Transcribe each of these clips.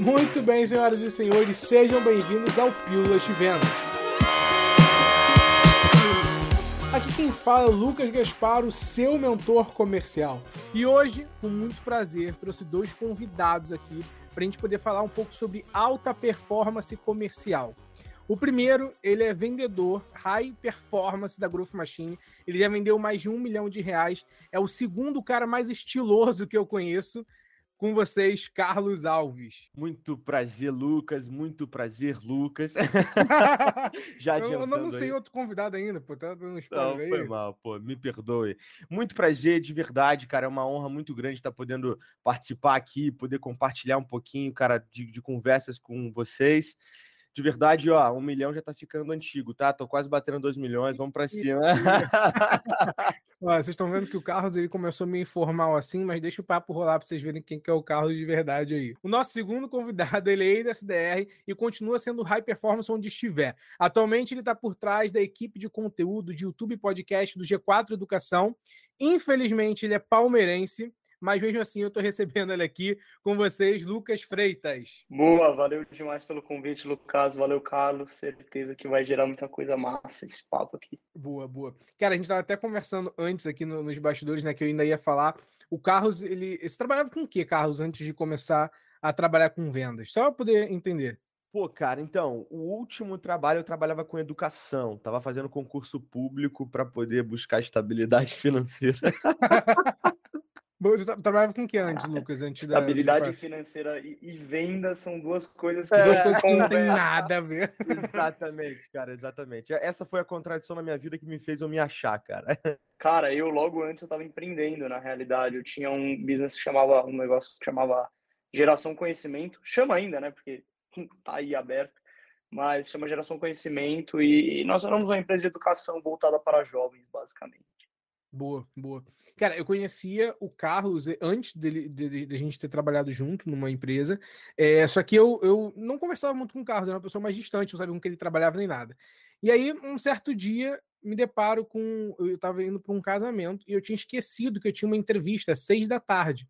Muito bem, senhoras e senhores, sejam bem-vindos ao Pílulas de Vendas. Aqui quem fala é Lucas Gasparo, seu mentor comercial. E hoje, com muito prazer, trouxe dois convidados aqui para a gente poder falar um pouco sobre alta performance comercial. O primeiro, ele é vendedor high performance da Growth Machine. Ele já vendeu mais de um milhão de reais. É o segundo cara mais estiloso que eu conheço. Com vocês, Carlos Alves. Muito prazer, Lucas. Muito prazer, Lucas. Já Eu não sei aí. outro convidado ainda, pô. Tá dando spoiler não, aí. Foi mal, pô. Me perdoe. Muito prazer, de verdade, cara. É uma honra muito grande estar podendo participar aqui, poder compartilhar um pouquinho, cara, de, de conversas com vocês de verdade, ó, um milhão já tá ficando antigo, tá? Tô quase batendo dois milhões, vamos para cima. vocês estão vendo que o Carlos ele começou meio informal assim, mas deixa o papo rolar para vocês verem quem que é o Carlos de verdade aí. O nosso segundo convidado, ele é ex-SDR e continua sendo high performance onde estiver. Atualmente ele está por trás da equipe de conteúdo de YouTube podcast do G4 Educação. Infelizmente, ele é palmeirense mas mesmo assim eu estou recebendo ele aqui com vocês, Lucas Freitas. Boa, valeu demais pelo convite, Lucas, valeu, Carlos, certeza que vai gerar muita coisa massa esse papo aqui. Boa, boa. Cara, a gente estava até conversando antes aqui no, nos bastidores, né, que eu ainda ia falar, o Carlos, ele, você trabalhava com o que, Carlos, antes de começar a trabalhar com vendas? Só para poder entender. Pô, cara, então, o último trabalho eu trabalhava com educação, tava fazendo concurso público para poder buscar estabilidade financeira. Você trabalhava com o que antes, Lucas? Antes Estabilidade da... financeira e, e venda são duas coisas que, é, duas coisas que não tem nada a ver. Exatamente, cara, exatamente. Essa foi a contradição na minha vida que me fez eu me achar, cara. Cara, eu logo antes eu estava empreendendo, na realidade. Eu tinha um business que chamava, um negócio que chamava Geração Conhecimento. Chama ainda, né? Porque tá aí aberto. Mas chama Geração Conhecimento e, e nós éramos uma empresa de educação voltada para jovens, basicamente. Boa, boa. Cara, eu conhecia o Carlos antes dele, de, de, a gente ter trabalhado junto numa empresa, é, só que eu, eu não conversava muito com o Carlos, era uma pessoa mais distante, não sabia com que ele trabalhava nem nada. E aí, um certo dia, me deparo com. Eu estava indo para um casamento e eu tinha esquecido que eu tinha uma entrevista às seis da tarde.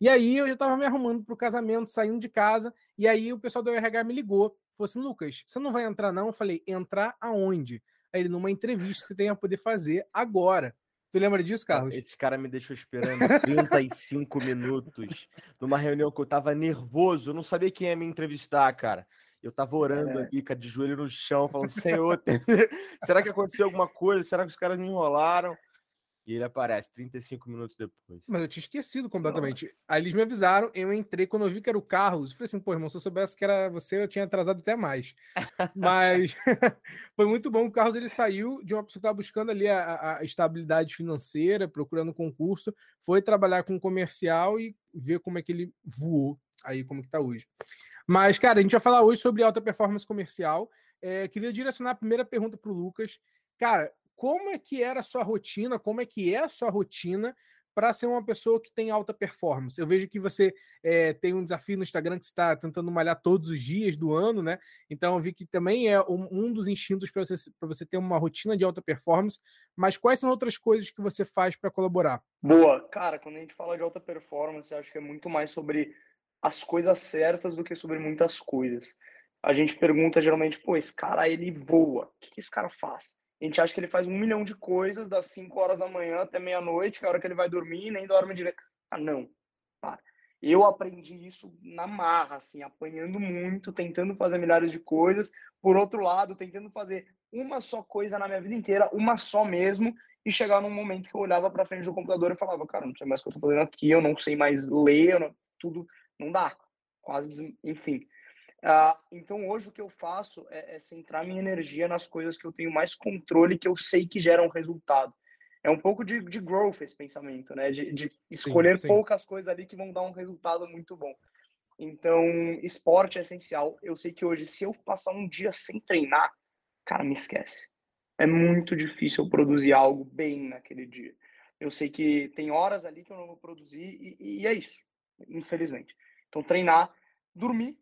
E aí eu já estava me arrumando para o casamento, saindo de casa, e aí o pessoal do RH me ligou. Falou assim: Lucas, você não vai entrar, não? Eu falei, entrar aonde? Aí ele, numa entrevista você tem a poder fazer agora. Tu lembra disso, Carlos? Esse cara me deixou esperando 35 minutos numa reunião que eu tava nervoso, eu não sabia quem ia me entrevistar, cara. Eu tava orando é. aqui, cara, de joelho no chão, falando, Senhor, será que aconteceu alguma coisa? Será que os caras me enrolaram? E ele aparece 35 minutos depois. Mas eu tinha esquecido completamente. Nossa. Aí eles me avisaram, eu entrei, quando eu vi que era o Carlos, eu falei assim, pô, irmão, se eu soubesse que era você, eu tinha atrasado até mais. Mas foi muito bom. O Carlos ele saiu de uma pessoa que estava buscando ali a, a, estabilidade financeira, procurando concurso, foi trabalhar com comercial e ver como é que ele voou aí, como que tá hoje. Mas, cara, a gente vai falar hoje sobre alta performance comercial. É, queria direcionar a primeira pergunta para o Lucas. Cara, como é que era a sua rotina, como é que é a sua rotina para ser uma pessoa que tem alta performance. Eu vejo que você é, tem um desafio no Instagram que você está tentando malhar todos os dias do ano, né? Então eu vi que também é um, um dos instintos para você, você ter uma rotina de alta performance. Mas quais são outras coisas que você faz para colaborar? Boa, cara, quando a gente fala de alta performance, acho que é muito mais sobre as coisas certas do que sobre muitas coisas. A gente pergunta geralmente, pô, esse cara ele voa, o que esse cara faz? A gente acha que ele faz um milhão de coisas das 5 horas da manhã até meia-noite, que é a hora que ele vai dormir, nem dorme direito. Ah, não. Para. Eu aprendi isso na marra, assim, apanhando muito, tentando fazer milhares de coisas. Por outro lado, tentando fazer uma só coisa na minha vida inteira, uma só mesmo, e chegar num momento que eu olhava para frente do computador e falava, cara, não sei mais o que eu tô fazendo aqui, eu não sei mais ler, não... tudo não dá. Quase, enfim. Uh, então hoje o que eu faço é, é, centrar minha energia nas coisas que eu tenho mais controle, que eu sei que geram resultado. É um pouco de, de growth esse pensamento, né? De, de escolher sim, sim. poucas coisas ali que vão dar um resultado muito bom. Então, esporte é essencial. Eu sei que hoje, se eu passar um dia sem treinar, cara, me esquece. É muito difícil eu produzir algo bem naquele dia. Eu sei que tem horas ali que eu não vou produzir e, e é isso, infelizmente. Então, treinar, dormir,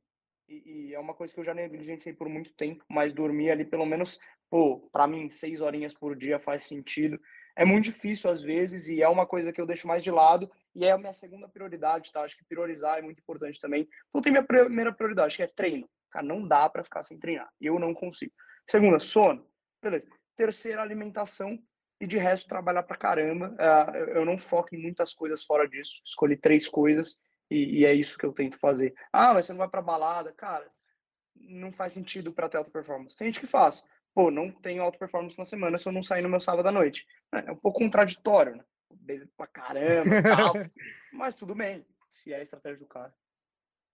e, e, é uma coisa que eu já negligenciei por muito tempo, mas dormir ali pelo menos, pô, para mim, seis horinhas por dia faz sentido. é muito difícil às vezes e é uma coisa que eu deixo mais de lado e é a minha segunda prioridade, tá? Acho que priorizar é muito importante também. Então tem minha primeira prioridade, que é treino. Cara, não dá para ficar sem treinar. Eu não consigo. Segunda, sono. Beleza. Terceira, alimentação. E de resto, trabalhar pra caramba. Uh, eu não foco em muitas coisas fora disso. Escolhi três coisas e, e é isso que eu tento fazer. Ah, mas você não vai pra balada. Cara, não faz sentido para ter alta performance. Tem gente que faz. Pô, não tenho alta performance na semana se eu não sair no meu sábado à noite. É, é um pouco contraditório, né? Beijo pra caramba, tal. mas tudo bem, se é a estratégia do cara.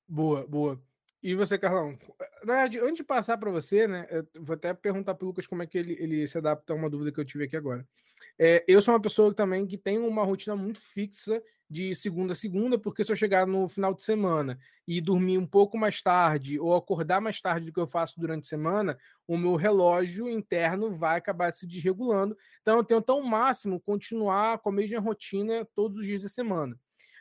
Boa, boa. E você, Carlão? Na verdade, antes de passar para você, né, eu vou até perguntar para o Lucas como é que ele, ele se adapta a uma dúvida que eu tive aqui agora. É, eu sou uma pessoa também que tem uma rotina muito fixa de segunda a segunda, porque se eu chegar no final de semana e dormir um pouco mais tarde ou acordar mais tarde do que eu faço durante a semana, o meu relógio interno vai acabar se desregulando. Então eu tento ao máximo continuar com a mesma rotina todos os dias da semana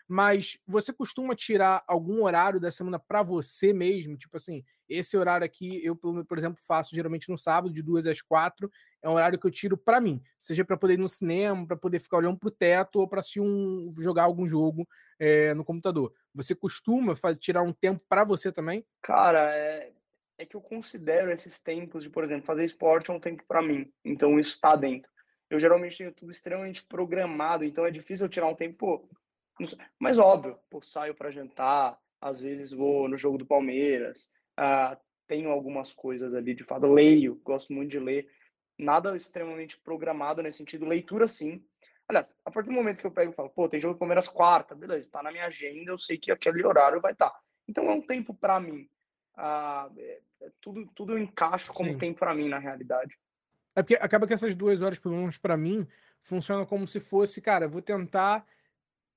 mas você costuma tirar algum horário da semana para você mesmo? Tipo assim, esse horário aqui, eu, por exemplo, faço geralmente no sábado, de duas às quatro, é um horário que eu tiro para mim, seja para poder ir no cinema, para poder ficar olhando para o teto ou para assistir um, jogar algum jogo é, no computador. Você costuma fazer, tirar um tempo para você também? Cara, é, é que eu considero esses tempos de, por exemplo, fazer esporte é um tempo para mim, então isso está dentro. Eu geralmente tenho tudo extremamente programado, então é difícil eu tirar um tempo, mas óbvio, pô, saio para jantar, às vezes vou no jogo do Palmeiras, uh, tenho algumas coisas ali de fato, leio, gosto muito de ler. Nada extremamente programado nesse sentido, leitura sim. Aliás, a partir do momento que eu pego e falo, pô, tem jogo do Palmeiras quarta, beleza, tá na minha agenda, eu sei que aquele horário vai estar. Tá. Então é um tempo para mim. Uh, é, é tudo, tudo eu encaixo como sim. tempo para mim na realidade. É porque acaba que essas duas horas, pelo menos para mim, funcionam como se fosse, cara, vou tentar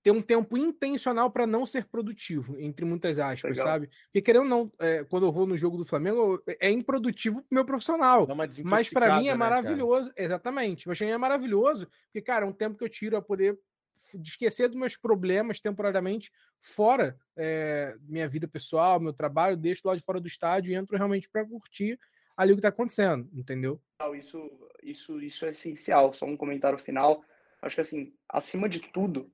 ter um tempo intencional para não ser produtivo, entre muitas aspas, Legal. sabe? Porque querendo ou não, é, quando eu vou no jogo do Flamengo, é improdutivo pro meu profissional. Mas para mim é né, maravilhoso. Cara? Exatamente. Mas mim é maravilhoso, porque, cara, é um tempo que eu tiro a poder esquecer dos meus problemas temporariamente fora é, minha vida pessoal, meu trabalho, deixo lá de fora do estádio e entro realmente para curtir ali o que está acontecendo, entendeu? Isso, isso, isso é essencial. Só um comentário final. Acho que assim, acima de tudo,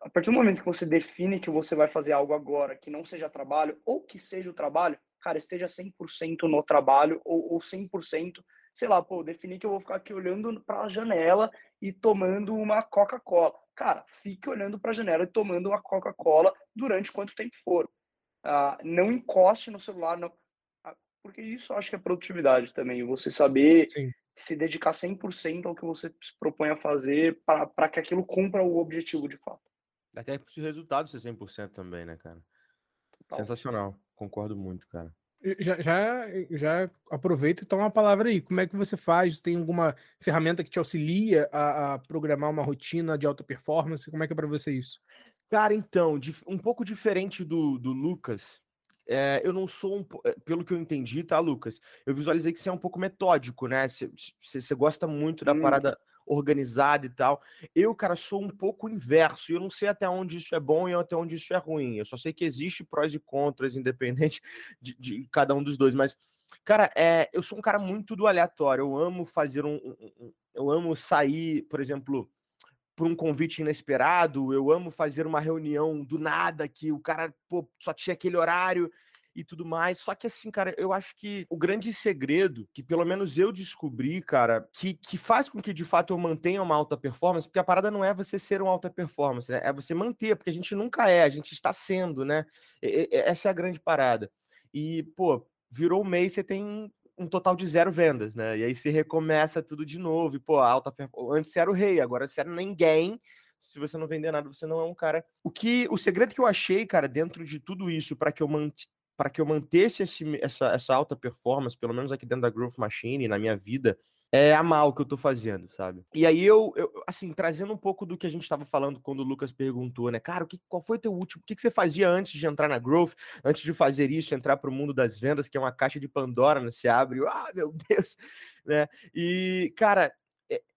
a partir do momento que você define que você vai fazer algo agora que não seja trabalho, ou que seja o trabalho, cara, esteja 100% no trabalho, ou, ou 100%, sei lá, pô, definir que eu vou ficar aqui olhando para a janela e tomando uma Coca-Cola. Cara, fique olhando para a janela e tomando uma Coca-Cola durante quanto tempo for. Uh, não encoste no celular, não. Uh, porque isso eu acho que é produtividade também. Você saber Sim. se dedicar 100% ao que você se propõe a fazer para que aquilo cumpra o objetivo de fato. Até se o resultado ser 100% também, né, cara? Total. Sensacional. Concordo muito, cara. Já, já, já aproveita e toma uma palavra aí. Como é que você faz? Tem alguma ferramenta que te auxilia a, a programar uma rotina de alta performance? Como é que é para você isso? Cara, então, um pouco diferente do, do Lucas, é, eu não sou um, eh, pelo que eu entendi, tá, Lucas? Eu visualizei que você é um pouco metódico, né? Você, você gosta muito da hum. parada organizada e tal. Eu, cara, sou um pouco inverso. Eu não sei até onde isso é bom e até onde isso é ruim. Eu só sei que existe prós e contras, independente de, de cada um dos dois. Mas, cara, é, eu sou um cara muito do aleatório. Eu amo fazer um, um, um eu amo sair, por exemplo, por um convite inesperado. Eu amo fazer uma reunião do nada que o cara pô, só tinha aquele horário e tudo mais. Só que assim, cara, eu acho que o grande segredo que pelo menos eu descobri, cara, que, que faz com que de fato eu mantenha uma alta performance, porque a parada não é você ser uma alta performance, né? É você manter, porque a gente nunca é, a gente está sendo, né? E, essa é a grande parada. E, pô, virou o mês, você tem um total de zero vendas, né? E aí você recomeça tudo de novo. E, pô, alta performance. Antes você era o rei, agora você era ninguém se você não vender nada, você não é um cara. O que o segredo que eu achei, cara, dentro de tudo isso para que eu para que eu mantesse esse, essa, essa alta performance, pelo menos aqui dentro da Growth Machine, na minha vida, é amar o que eu tô fazendo, sabe? E aí eu, eu assim, trazendo um pouco do que a gente estava falando quando o Lucas perguntou, né? Cara, o que, qual foi o teu último, o que, que você fazia antes de entrar na Growth, antes de fazer isso, entrar para o mundo das vendas, que é uma caixa de Pandora, né? Se abre, ah, meu Deus, né? E, cara,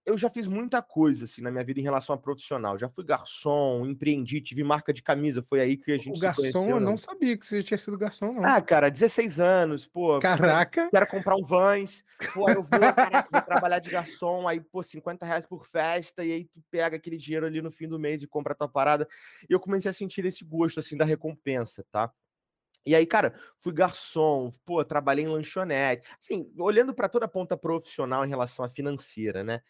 eu já fiz muita coisa assim na minha vida em relação a profissional. Já fui garçom, empreendi, tive marca de camisa. Foi aí que a gente o garçom, conheceu. eu não sabia que você tinha sido garçom, não. Ah, cara, 16 anos, pô. Caraca! Quero comprar um Vans. Pô, eu vou, caraca, vou trabalhar de garçom. Aí, pô, 50 reais por festa. E aí tu pega aquele dinheiro ali no fim do mês e compra a tua parada. E eu comecei a sentir esse gosto, assim, da recompensa, tá? E aí, cara, fui garçom, pô, trabalhei em lanchonete. Assim, olhando para toda a ponta profissional em relação à financeira, né?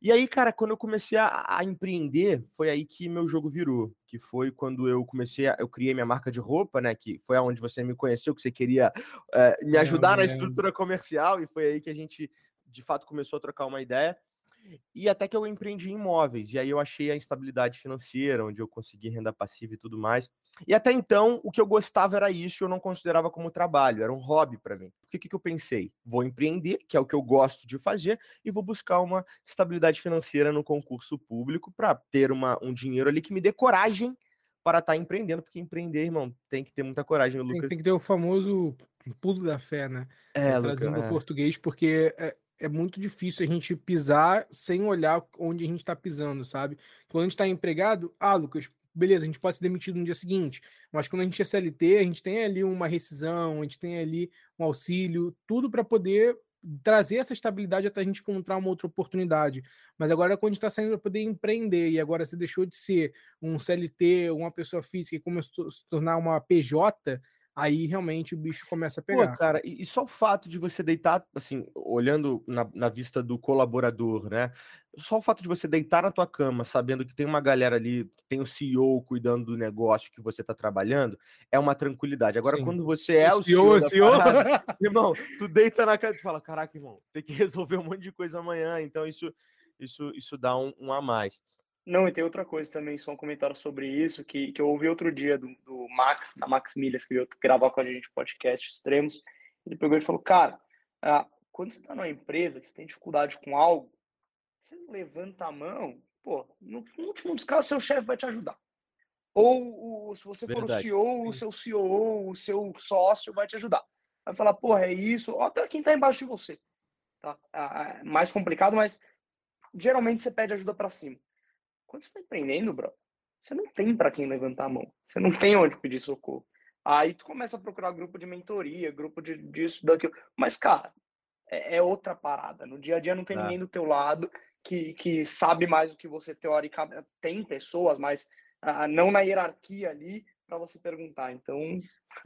E aí, cara, quando eu comecei a, a, empreender, foi aí que meu jogo virou. Que foi quando eu comecei, a, eu criei minha marca de roupa, né? Que foi aonde você me conheceu, que você queria uh, me ajudar na estrutura comercial, e foi aí que a gente, de fato, começou a trocar uma ideia. E até que eu empreendi em imóveis, e aí eu achei a instabilidade financeira, onde eu consegui renda passiva e tudo mais. E até então, o que eu gostava era isso, eu não considerava como trabalho, era um hobby para mim. O que, que eu pensei? Vou empreender, que é o que eu gosto de fazer, e vou buscar uma estabilidade financeira no concurso público para ter uma, um dinheiro ali que me dê coragem para estar tá empreendendo, porque empreender, irmão, tem que ter muita coragem, Lucas. Tem, tem que ter o famoso pulo da fé, né? É, é traduzindo Lucas, é. português, porque é, é muito difícil a gente pisar sem olhar onde a gente está pisando, sabe? Quando a gente está empregado, ah, Lucas, beleza, a gente pode ser demitido no dia seguinte, mas quando a gente é CLT, a gente tem ali uma rescisão, a gente tem ali um auxílio, tudo para poder trazer essa estabilidade até a gente encontrar uma outra oportunidade. Mas agora, quando a gente está saindo para poder empreender e agora você deixou de ser um CLT, uma pessoa física e começou a se tornar uma PJ, aí realmente o bicho começa a pegar. Pô, cara, e, só o fato de você deitar, assim, olhando na, na, vista do colaborador, né? Só o fato de você deitar na tua cama, sabendo que tem uma galera ali, tem o CEO cuidando do negócio que você tá trabalhando, é uma tranquilidade. Agora, Sim. quando você é o, o CEO, CEO, CEO... Parada, irmão, tu deita na cama e fala, caraca, irmão, tem que resolver um monte de coisa amanhã, então isso, isso, isso dá um, um a mais. Não, e tem outra coisa também, só um comentário sobre isso, que, que eu ouvi outro dia do, do Max, da Max Milhas, que veio gravar com a gente podcast Extremos. Ele pegou e falou: Cara, ah, quando você está numa empresa, que você tem dificuldade com algo, você levanta a mão, pô, no, no último dos casos, seu chefe vai te ajudar. Ou, ou se você Verdade. for o CEO, o seu CEO, o seu sócio vai te ajudar. Vai falar, porra, é isso, ou até quem está embaixo de você. Tá? Ah, é mais complicado, mas geralmente você pede ajuda para cima. Quando você está empreendendo, bro, você não tem para quem levantar a mão. Você não tem onde pedir socorro. Aí tu começa a procurar grupo de mentoria, grupo de disso, daquilo. Mas, cara, é, é outra parada. No dia a dia não tem é. ninguém do teu lado que, que sabe mais do que você teoricamente. Tem pessoas, mas ah, não na hierarquia ali para você perguntar. Então.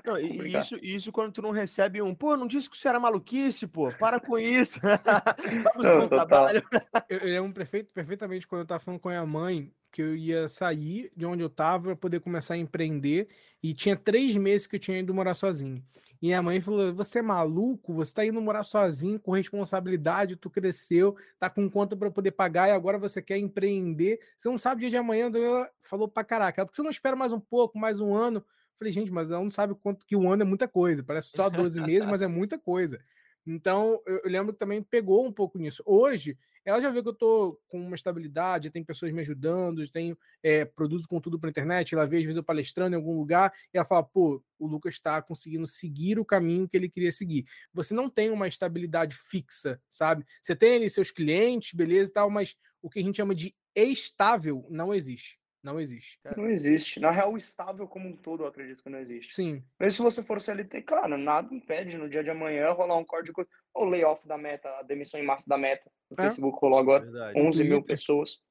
Não, e isso, isso quando tu não recebe um, pô, não disse que isso era maluquice, pô, para com isso. Vamos não, trabalho. Eu, eu lembro perfeito, perfeitamente quando eu tava falando com a minha mãe que eu ia sair de onde eu tava para poder começar a empreender e tinha três meses que eu tinha ido morar sozinho. E a mãe falou: Você é maluco? Você tá indo morar sozinho, com responsabilidade, tu cresceu, tá com conta para poder pagar e agora você quer empreender. Você não sabe o dia de amanhã. Ela falou pra caraca, porque você não espera mais um pouco, mais um ano? Eu falei, gente, mas ela não sabe quanto que um ano é muita coisa. Parece só 12 meses, mas é muita coisa. Então, eu, lembro que também pegou um pouco nisso. Hoje, ela já vê que eu tô com uma estabilidade, tem pessoas me ajudando, tenho, é, produzo conteúdo para internet, ela vê às vezes eu palestrando em algum lugar, e ela fala, pô, o Lucas está conseguindo seguir o caminho que ele queria seguir. Você não tem uma estabilidade fixa, sabe? Você tem ali seus clientes, beleza e tal, mas o que a gente chama de estável não existe. Não existe. Cara. Não existe. Na real, o estável como um todo, eu acredito que não existe. Sim. Mas se você for CLT, cara, nada impede no dia de amanhã rolar um código. O layoff da meta, a demissão em massa da meta. No é. Facebook rolou agora. Verdade. 11 mil pessoas.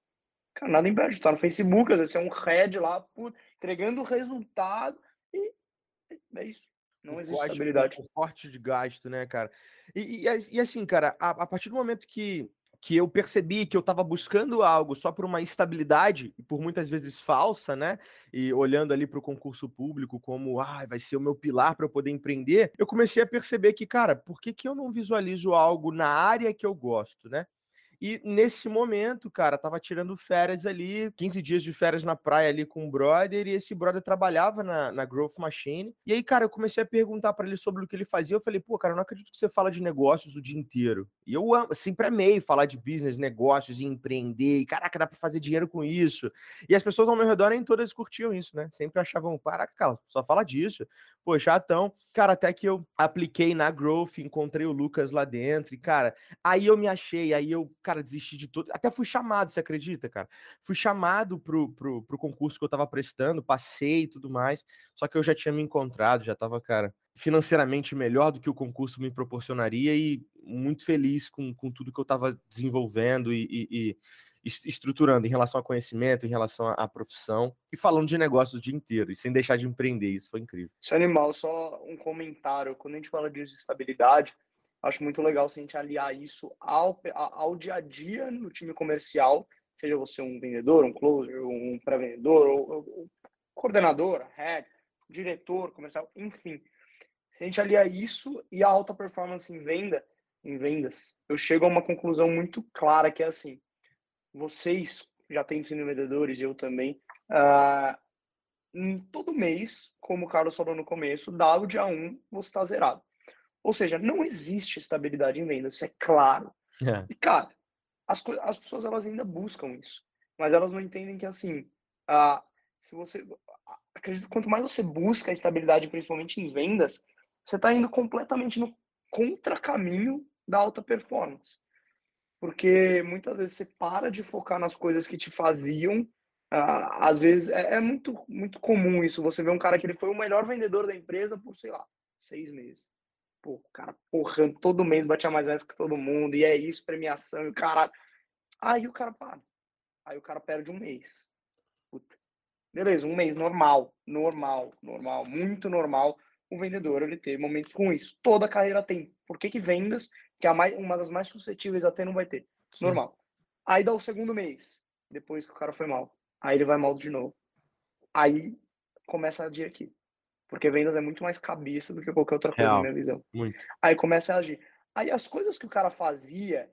Cara, nada impede. Tá no Facebook, às vezes é um head lá, puto, entregando o resultado e é isso. Não existe corte, estabilidade. O corte de gasto, né, cara? E, e, e assim, cara, a, a partir do momento que que eu percebi que eu estava buscando algo só por uma estabilidade, e por muitas vezes falsa, né? E olhando ali para o concurso público como, ah, vai ser o meu pilar para eu poder empreender, eu comecei a perceber que, cara, por que, que eu não visualizo algo na área que eu gosto, né? E nesse momento, cara, tava tirando férias ali, 15 dias de férias na praia ali com um brother, e esse brother trabalhava na, na Growth Machine. E aí, cara, eu comecei a perguntar para ele sobre o que ele fazia. Eu falei, pô, cara, eu não acredito que você fala de negócios o dia inteiro. E eu sempre amei falar de business, negócios e empreender. E caraca, dá para fazer dinheiro com isso. E as pessoas ao meu redor nem todas curtiam isso, né? Sempre achavam, caraca, cara, só fala disso. Pô, chatão. Cara, até que eu apliquei na Growth, encontrei o Lucas lá dentro. E, cara, aí eu me achei, aí eu, cara, cara, desisti de tudo. Até fui chamado, você acredita, cara? Fui chamado pro, pro, pro concurso que eu tava prestando, passei e tudo mais. Só que eu já tinha me encontrado, já tava, cara, financeiramente melhor do que o concurso me proporcionaria e muito feliz com, com tudo que eu tava desenvolvendo e, e, e estruturando em relação a conhecimento, em relação à profissão e falando de negócios o dia inteiro e sem deixar de empreender. Isso foi incrível. Isso é animal. Só um comentário. Quando a gente fala de estabilidade, acho muito legal se a gente aliar isso ao, ao dia a dia no time comercial, seja você um vendedor, um closer, um pré-vendedor, ou, ou, coordenador, head, diretor comercial, enfim. Se a gente aliar isso e a alta performance em venda, em vendas, eu chego a uma conclusão muito clara que é assim: vocês já têm sido vendedores, eu também, uh, todo mês, como o Carlos falou no começo, dado dia 1, você está zerado. Ou seja, não existe estabilidade em vendas, isso é claro. É. E, cara, as, as pessoas elas ainda buscam isso, mas elas não entendem que, assim, se você. Acredito que quanto mais você busca a estabilidade, principalmente em vendas, você está indo completamente no contracaminho da alta performance porque muitas vezes você para de focar nas coisas que te faziam. Às vezes é, é, muito, muito comum isso. Você vê um cara que ele foi o melhor vendedor da empresa por, sei lá, seis meses. Pô, o cara porrando todo mês, batia mais vezes que todo mundo, e é isso, premiação, e o cara. Aí o cara para. Aí o cara perde um mês. Puta. Beleza, um mês normal, normal, normal, muito normal o vendedor ele ter momentos ruins. Toda carreira tem. Por que, que vendas, que é a mais, uma das mais suscetíveis a ter, não vai ter? Sim. Normal. Aí dá o segundo mês, depois que o cara foi mal. Aí ele vai mal de novo. Aí começa a agir aqui. Porque vendas é muito mais cabeça do que qualquer outra coisa, Real. na minha visão. Muito. Aí começa a agir. Aí as coisas que o cara fazia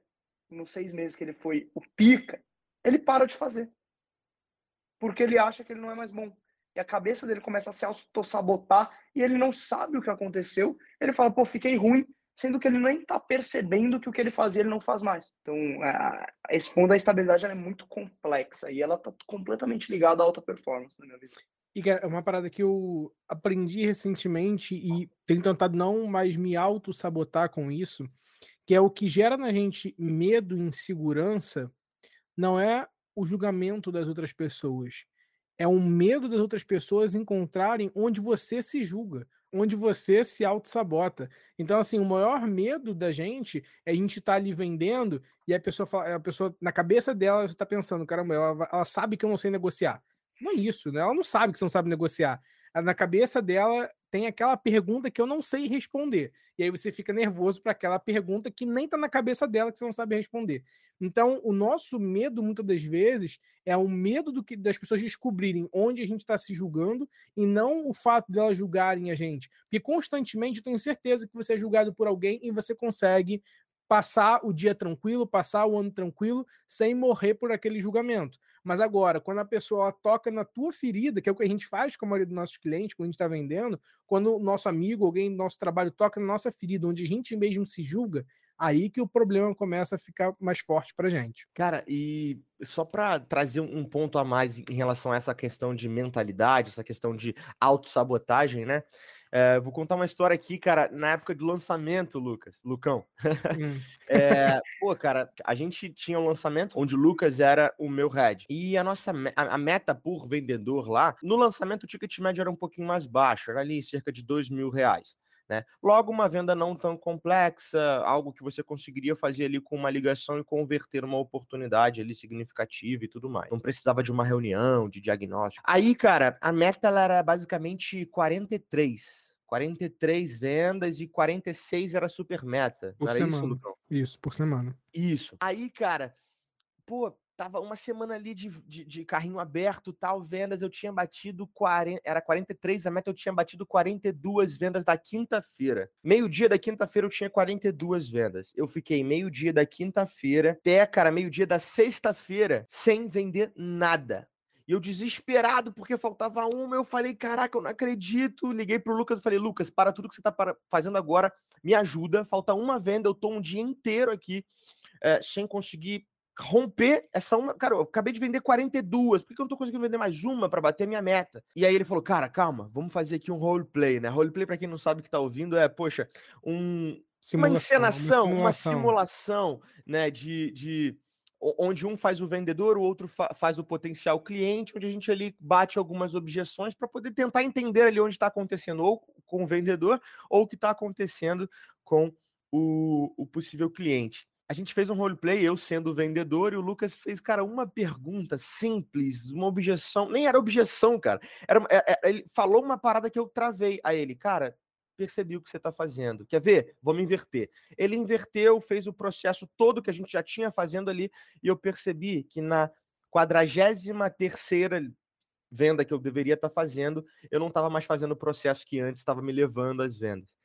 nos seis meses que ele foi o pica, ele para de fazer. Porque ele acha que ele não é mais bom e a cabeça dele começa a se auto-sabotar e ele não sabe o que aconteceu. Ele fala, pô, fiquei ruim, sendo que ele nem tá percebendo que o que ele fazia ele não faz mais. Então, esse ponto da estabilidade é muito complexa e ela tá completamente ligada à alta performance, na minha visão. E é uma parada que eu aprendi recentemente e tenho tentado não mais me auto-sabotar com isso, que é o que gera na gente medo e insegurança, não é o julgamento das outras pessoas, é um medo das outras pessoas encontrarem onde você se julga, onde você se auto-sabota. Então, assim, o maior medo da gente é a gente estar tá ali vendendo e a pessoa, fala, a pessoa, na cabeça dela, está pensando, caramba, ela, ela sabe que eu não sei negociar. Não é isso, né? Ela não sabe que você não sabe negociar. Na cabeça dela, tem aquela pergunta que eu não sei responder. E aí você fica nervoso para aquela pergunta que nem está na cabeça dela que você não sabe responder. Então, o nosso medo, muitas das vezes, é o medo do que, das pessoas descobrirem onde a gente está se julgando e não o fato delas julgarem a gente. Porque constantemente eu tenho certeza que você é julgado por alguém e você consegue passar o dia tranquilo, passar o ano tranquilo, sem morrer por aquele julgamento. Mas agora, quando a pessoa toca na tua ferida, que é o que a gente faz com a maioria dos nossos clientes, quando a gente está vendendo, quando o nosso amigo, alguém do nosso trabalho toca na nossa ferida, onde a gente mesmo se julga, aí que o problema começa a ficar mais forte para gente. Cara, e só para trazer um ponto a mais em relação a essa questão de mentalidade, essa questão de autossabotagem, né? É, vou contar uma história aqui, cara, na época do lançamento, Lucas, Lucão. Hum. é, pô, cara, a gente tinha um lançamento onde o Lucas era o meu head. E a nossa a, a meta por vendedor lá, no lançamento o ticket médio era um pouquinho mais baixo, era ali cerca de dois mil reais. Né? Logo, uma venda não tão complexa, algo que você conseguiria fazer ali com uma ligação e converter uma oportunidade ali significativa e tudo mais. Não precisava de uma reunião, de diagnóstico. Aí, cara, a meta ela era basicamente 43. 43 vendas e 46 era super meta. Por semana. isso? Isso, por semana. Isso. Aí, cara, pô, tava uma semana ali de, de, de, carrinho aberto, tal, vendas, eu tinha batido 40, era 43 a meta, eu tinha batido 42 vendas da quinta-feira. Meio-dia da quinta-feira eu tinha 42 vendas. Eu fiquei meio-dia da quinta-feira até, cara, meio-dia da sexta-feira sem vender nada. E eu desesperado porque faltava uma, eu falei, caraca, eu não acredito. Liguei pro Lucas e falei, Lucas, para tudo que você tá fazendo agora, me ajuda. Falta uma venda, eu tô um dia inteiro aqui é, sem conseguir romper essa uma. Cara, eu acabei de vender 42, por que eu não tô conseguindo vender mais uma para bater a minha meta? E aí ele falou, cara, calma, vamos fazer aqui um roleplay, né? Roleplay, para quem não sabe que tá ouvindo, é, poxa, um. Simulação, uma encenação, uma simulação, uma simulação né, de, de onde um faz o vendedor, o outro fa faz o potencial cliente, onde a gente ali bate algumas objeções para poder tentar entender ali onde está acontecendo ou com o vendedor ou o que está acontecendo com o, o possível cliente. A gente fez um roleplay, eu sendo o vendedor, e o Lucas fez, cara, uma pergunta simples, uma objeção. Nem era objeção, cara. Era, era, é, é, ele falou uma parada que eu travei a ele. Cara, percebi o que você está fazendo. Quer ver? Vamos inverter. Ele inverteu, fez o processo todo que a gente já tinha fazendo ali, e eu percebi que na 43 terceira venda que eu deveria estar tá fazendo, eu não estava mais fazendo o processo que antes estava me levando às vendas.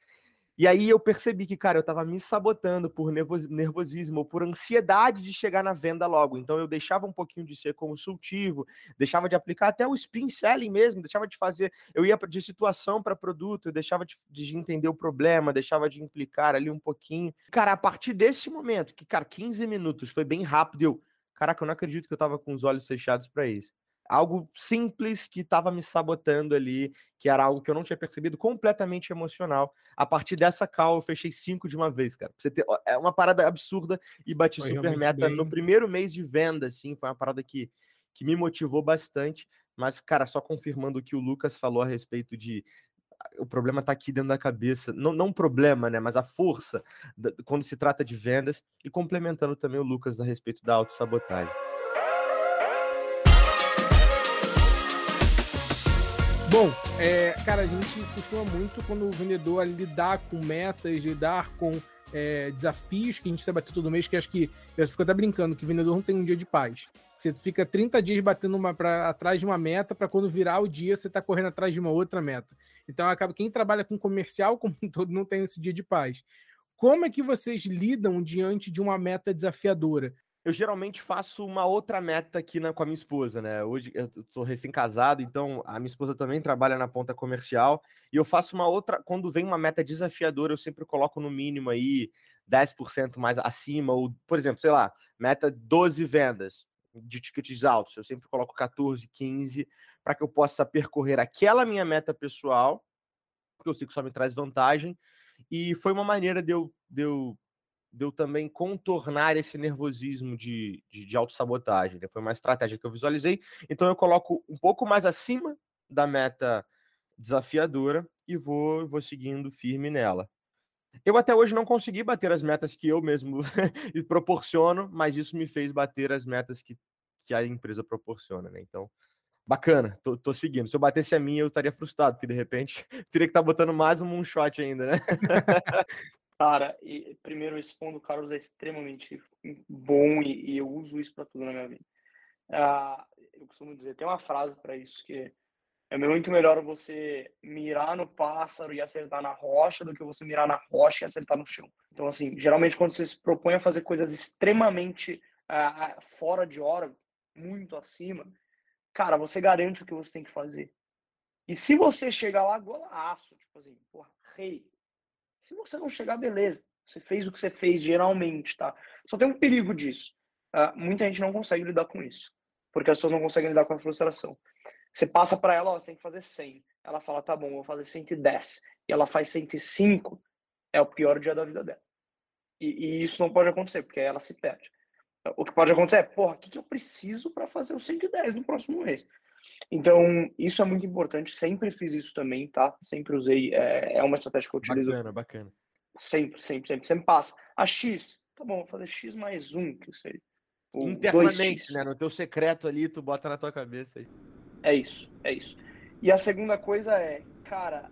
E aí eu percebi que, cara, eu estava me sabotando por nervosismo, por ansiedade de chegar na venda logo. Então eu deixava um pouquinho de ser consultivo, deixava de aplicar até o spin selling mesmo, deixava de fazer. Eu ia de situação para produto, eu deixava de, de, entender o problema, deixava de implicar ali um pouquinho. Cara, a partir desse momento, que, cara, 15 minutos foi bem rápido, eu. Caraca, eu não acredito que eu estava com os olhos fechados para isso algo simples que estava me sabotando ali, que era algo que eu não tinha percebido, completamente emocional. A partir dessa call, eu fechei cinco de uma vez, cara. você ter, é uma parada absurda e bati foi super meta bem... no primeiro mês de venda, assim, foi uma parada que, que me motivou bastante. Mas, cara, só confirmando o que o Lucas falou a respeito de ah, o problema está aqui dentro da cabeça, não, não problema, né, mas a força da, quando se trata de vendas e complementando também o Lucas a respeito da autossabotagem. Bom, é, cara, a gente costuma muito quando o vendedor lidar com metas, lidar com é, desafios que a gente precisa bater todo mês, que acho que eu fico até brincando que o vendedor não tem um dia de paz. Você fica 30 dias batendo uma pra, atrás de uma meta para quando virar o dia você está correndo atrás de uma outra meta. Então acaba quem trabalha com comercial como um todo não tem esse dia de paz. Como é que vocês lidam diante de uma meta desafiadora? Eu geralmente faço uma outra meta aqui na, com a minha esposa, né? Hoje eu sou recém-casado, então a minha esposa também trabalha na ponta comercial, e eu faço uma outra, quando vem uma meta desafiadora, eu sempre coloco no mínimo aí 10% mais acima, ou, por exemplo, sei lá, meta 12 vendas de tickets altos, eu sempre coloco 14, 15, para que eu possa percorrer aquela minha meta pessoal, porque eu sei que só me traz vantagem, e foi uma maneira de eu, de eu de eu também contornar esse nervosismo de, de, de autossabotagem. Né? Foi uma estratégia que eu visualizei. Então eu coloco um pouco mais acima da meta desafiadora e vou, vou seguindo firme nela. Eu até hoje não consegui bater as metas que eu mesmo proporciono, mas isso me fez bater as metas que, que a empresa proporciona, né? Então, bacana, tô, tô seguindo. Se eu batesse a minha, eu estaria frustrado, porque de repente teria que estar tá botando mais um moonshot ainda, né? Cara, e, primeiro, esse ponto do Carlos é extremamente bom e, e eu uso isso para tudo na minha vida. Ah, eu costumo dizer, tem uma frase para isso que é muito melhor você mirar no pássaro e acertar na rocha do que você mirar na rocha e acertar no chão. Então, assim, geralmente quando você se propõe a fazer coisas extremamente ah, fora de hora, muito acima, cara, você garante o que você tem que fazer. E se você chegar lá golaço, tipo assim, porra, rei, se você não chegar, beleza. Você fez o que você fez geralmente, tá? Só tem um perigo disso. Uh, muita gente não consegue lidar com isso. Porque as pessoas não conseguem lidar com a frustração. Você passa para ela, ó, você tem que fazer 100. Ela fala, tá bom, vou fazer 110. E ela faz 105. É o pior dia da vida dela. E, e isso não pode acontecer, porque ela se perde. O que pode acontecer é, porra, o que, que eu preciso para fazer o 110 no próximo mês? Então, isso é muito importante. Sempre fiz isso também, tá? Sempre usei. É, é uma estratégia que eu utilizo. Bacana, bacana. Sempre, sempre, sempre. Sempre passa. A X, tá bom, vou fazer X mais um, que sei. Internamente, né? No teu secreto ali, tu bota na tua cabeça. Aí. É isso, é isso. E a segunda coisa é, cara,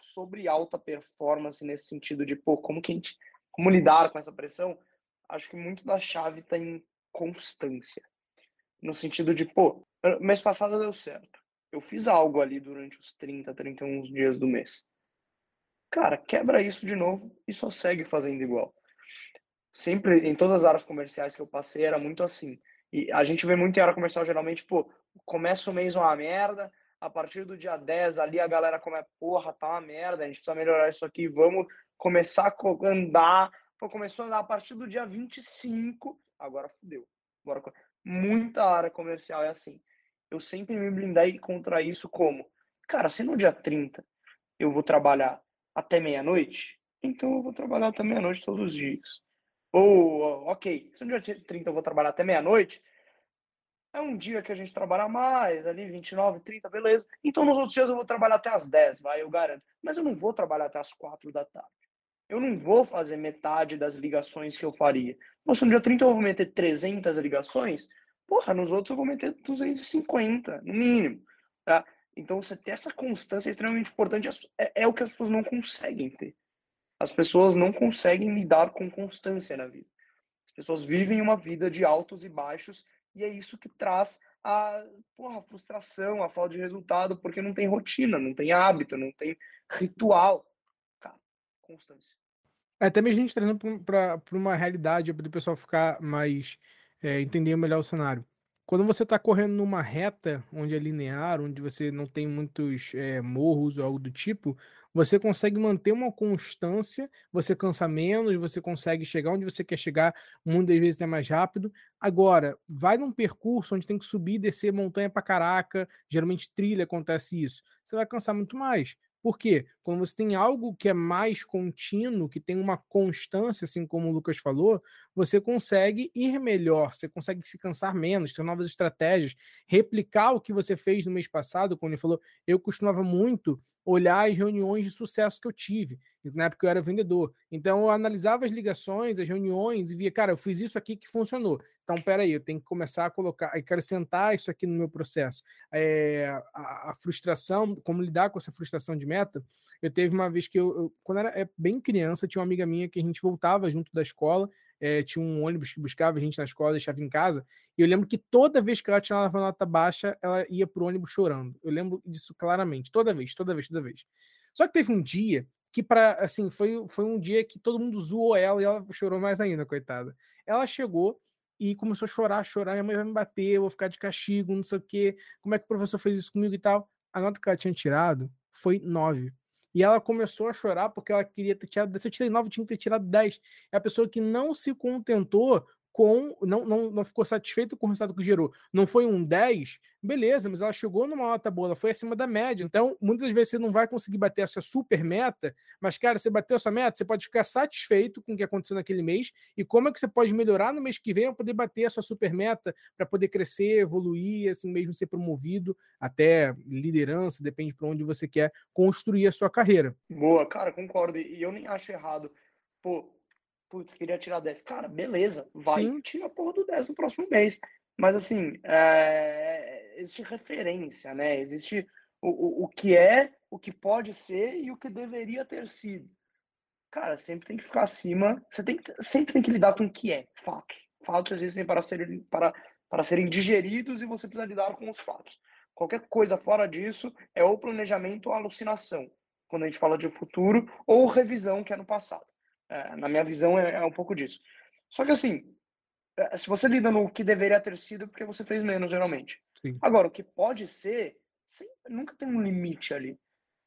sobre alta performance nesse sentido de, pô, como que a gente, como lidar com essa pressão, acho que muito da chave tá em constância. No sentido de, pô, mês passado deu certo. Eu fiz algo ali durante os 30, 31 dias do mês. Cara, quebra isso de novo e só segue fazendo igual. Sempre, em todas as áreas comerciais que eu passei, era muito assim. E a gente vê muito em área comercial, geralmente, pô, começa o mês uma merda, a partir do dia 10 ali a galera começa, porra, tá uma merda, a gente precisa melhorar isso aqui, vamos começar a andar. Pô, começou a andar a partir do dia 25, agora fudeu. Bora. Muita área comercial é assim eu sempre me blindei contra isso como, cara, se no dia 30 eu vou trabalhar até meia-noite, então eu vou trabalhar até meia-noite todos os dias. Ou, ok, se no dia 30 eu vou trabalhar até meia-noite, é um dia que a gente trabalha mais, ali 29, 30, beleza. Então nos outros dias eu vou trabalhar até as 10, vai, eu garanto. Mas eu não vou trabalhar até as 4 da tarde. Eu não vou fazer metade das ligações que eu faria. Mas no dia 30 eu vou meter 300 ligações, porra, nos outros eu vou meter 250, no mínimo. Tá? Então você ter essa constância é extremamente importante, é, é o que as pessoas não conseguem ter. As pessoas não conseguem lidar com constância na vida. As pessoas vivem uma vida de altos e baixos e é isso que traz a, porra, a frustração, a falta de resultado, porque não tem rotina, não tem hábito, não tem ritual. Cara, constância. É, até mesmo a gente trazendo para uma realidade, para o pessoal ficar mais. É, entender melhor o cenário. Quando você está correndo numa reta onde é linear, onde você não tem muitos é, morros ou algo do tipo, você consegue manter uma constância, você cansa menos, você consegue chegar onde você quer chegar, muitas vezes é mais rápido. Agora, vai num percurso onde tem que subir e descer montanha pra caraca, geralmente trilha acontece isso, você vai cansar muito mais. Por quê? Quando você tem algo que é mais contínuo, que tem uma constância, assim como o Lucas falou, você consegue ir melhor, você consegue se cansar menos, ter novas estratégias, replicar o que você fez no mês passado, quando ele falou, eu costumava muito olhar as reuniões de sucesso que eu tive, na época eu era vendedor. Então eu analisava as ligações, as reuniões e via, cara, eu fiz isso aqui que funcionou. Então, peraí, eu tenho que começar a colocar, acrescentar isso aqui no meu processo. É, a, a, frustração, como lidar com essa frustração de meta, eu teve uma vez que eu, eu quando era é, bem criança, tinha uma amiga minha que a gente voltava junto da escola, é, tinha um ônibus que buscava a gente na escola, deixava em casa, e eu lembro que toda vez que ela tinha uma nota baixa, ela ia pro ônibus chorando. Eu lembro disso claramente, toda vez, toda vez, toda vez. Só que teve um dia que para assim, foi, foi um dia que todo mundo zoou ela e ela chorou mais ainda, coitada. Ela chegou e começou a chorar, chorar, minha mãe vai me bater, eu vou ficar de castigo, não sei o quê, como é que o professor fez isso comigo e tal. A nota que ela tinha tirado foi 9. E ela começou a chorar porque ela queria ter tirado. Se eu tirei 9, tinha que ter tirado 10. É a pessoa que não se contentou com. Não, não, não ficou satisfeita com o resultado que gerou. Não foi um 10, beleza, mas ela chegou numa nota boa, ela foi acima da média. Então, muitas vezes você não vai conseguir bater a sua super meta, mas, cara, você bateu a sua meta, você pode ficar satisfeito com o que aconteceu naquele mês e como é que você pode melhorar no mês que vem para poder bater a sua super meta, para poder crescer, evoluir, assim mesmo ser promovido até liderança, depende para onde você quer construir a sua carreira. Boa, cara, concordo. E eu nem acho errado. Pô, putz, queria tirar 10. Cara, beleza, vai Sim. tira a porra do 10 no próximo mês. Mas assim, é... existe referência, né? Existe o, o, o que é, o que pode ser e o que deveria ter sido. Cara, sempre tem que ficar acima. Você tem que, sempre tem que lidar com o que é, fatos. Fatos existem para serem, para, para serem digeridos e você precisa lidar com os fatos. Qualquer coisa fora disso é ou planejamento ou alucinação, quando a gente fala de futuro, ou revisão, que é no passado. É, na minha visão, é, é, um pouco disso. Só que assim, é, se você lida no que deveria ter sido, porque você fez menos, geralmente. Sim. Agora, o que pode ser, nunca tem um limite ali.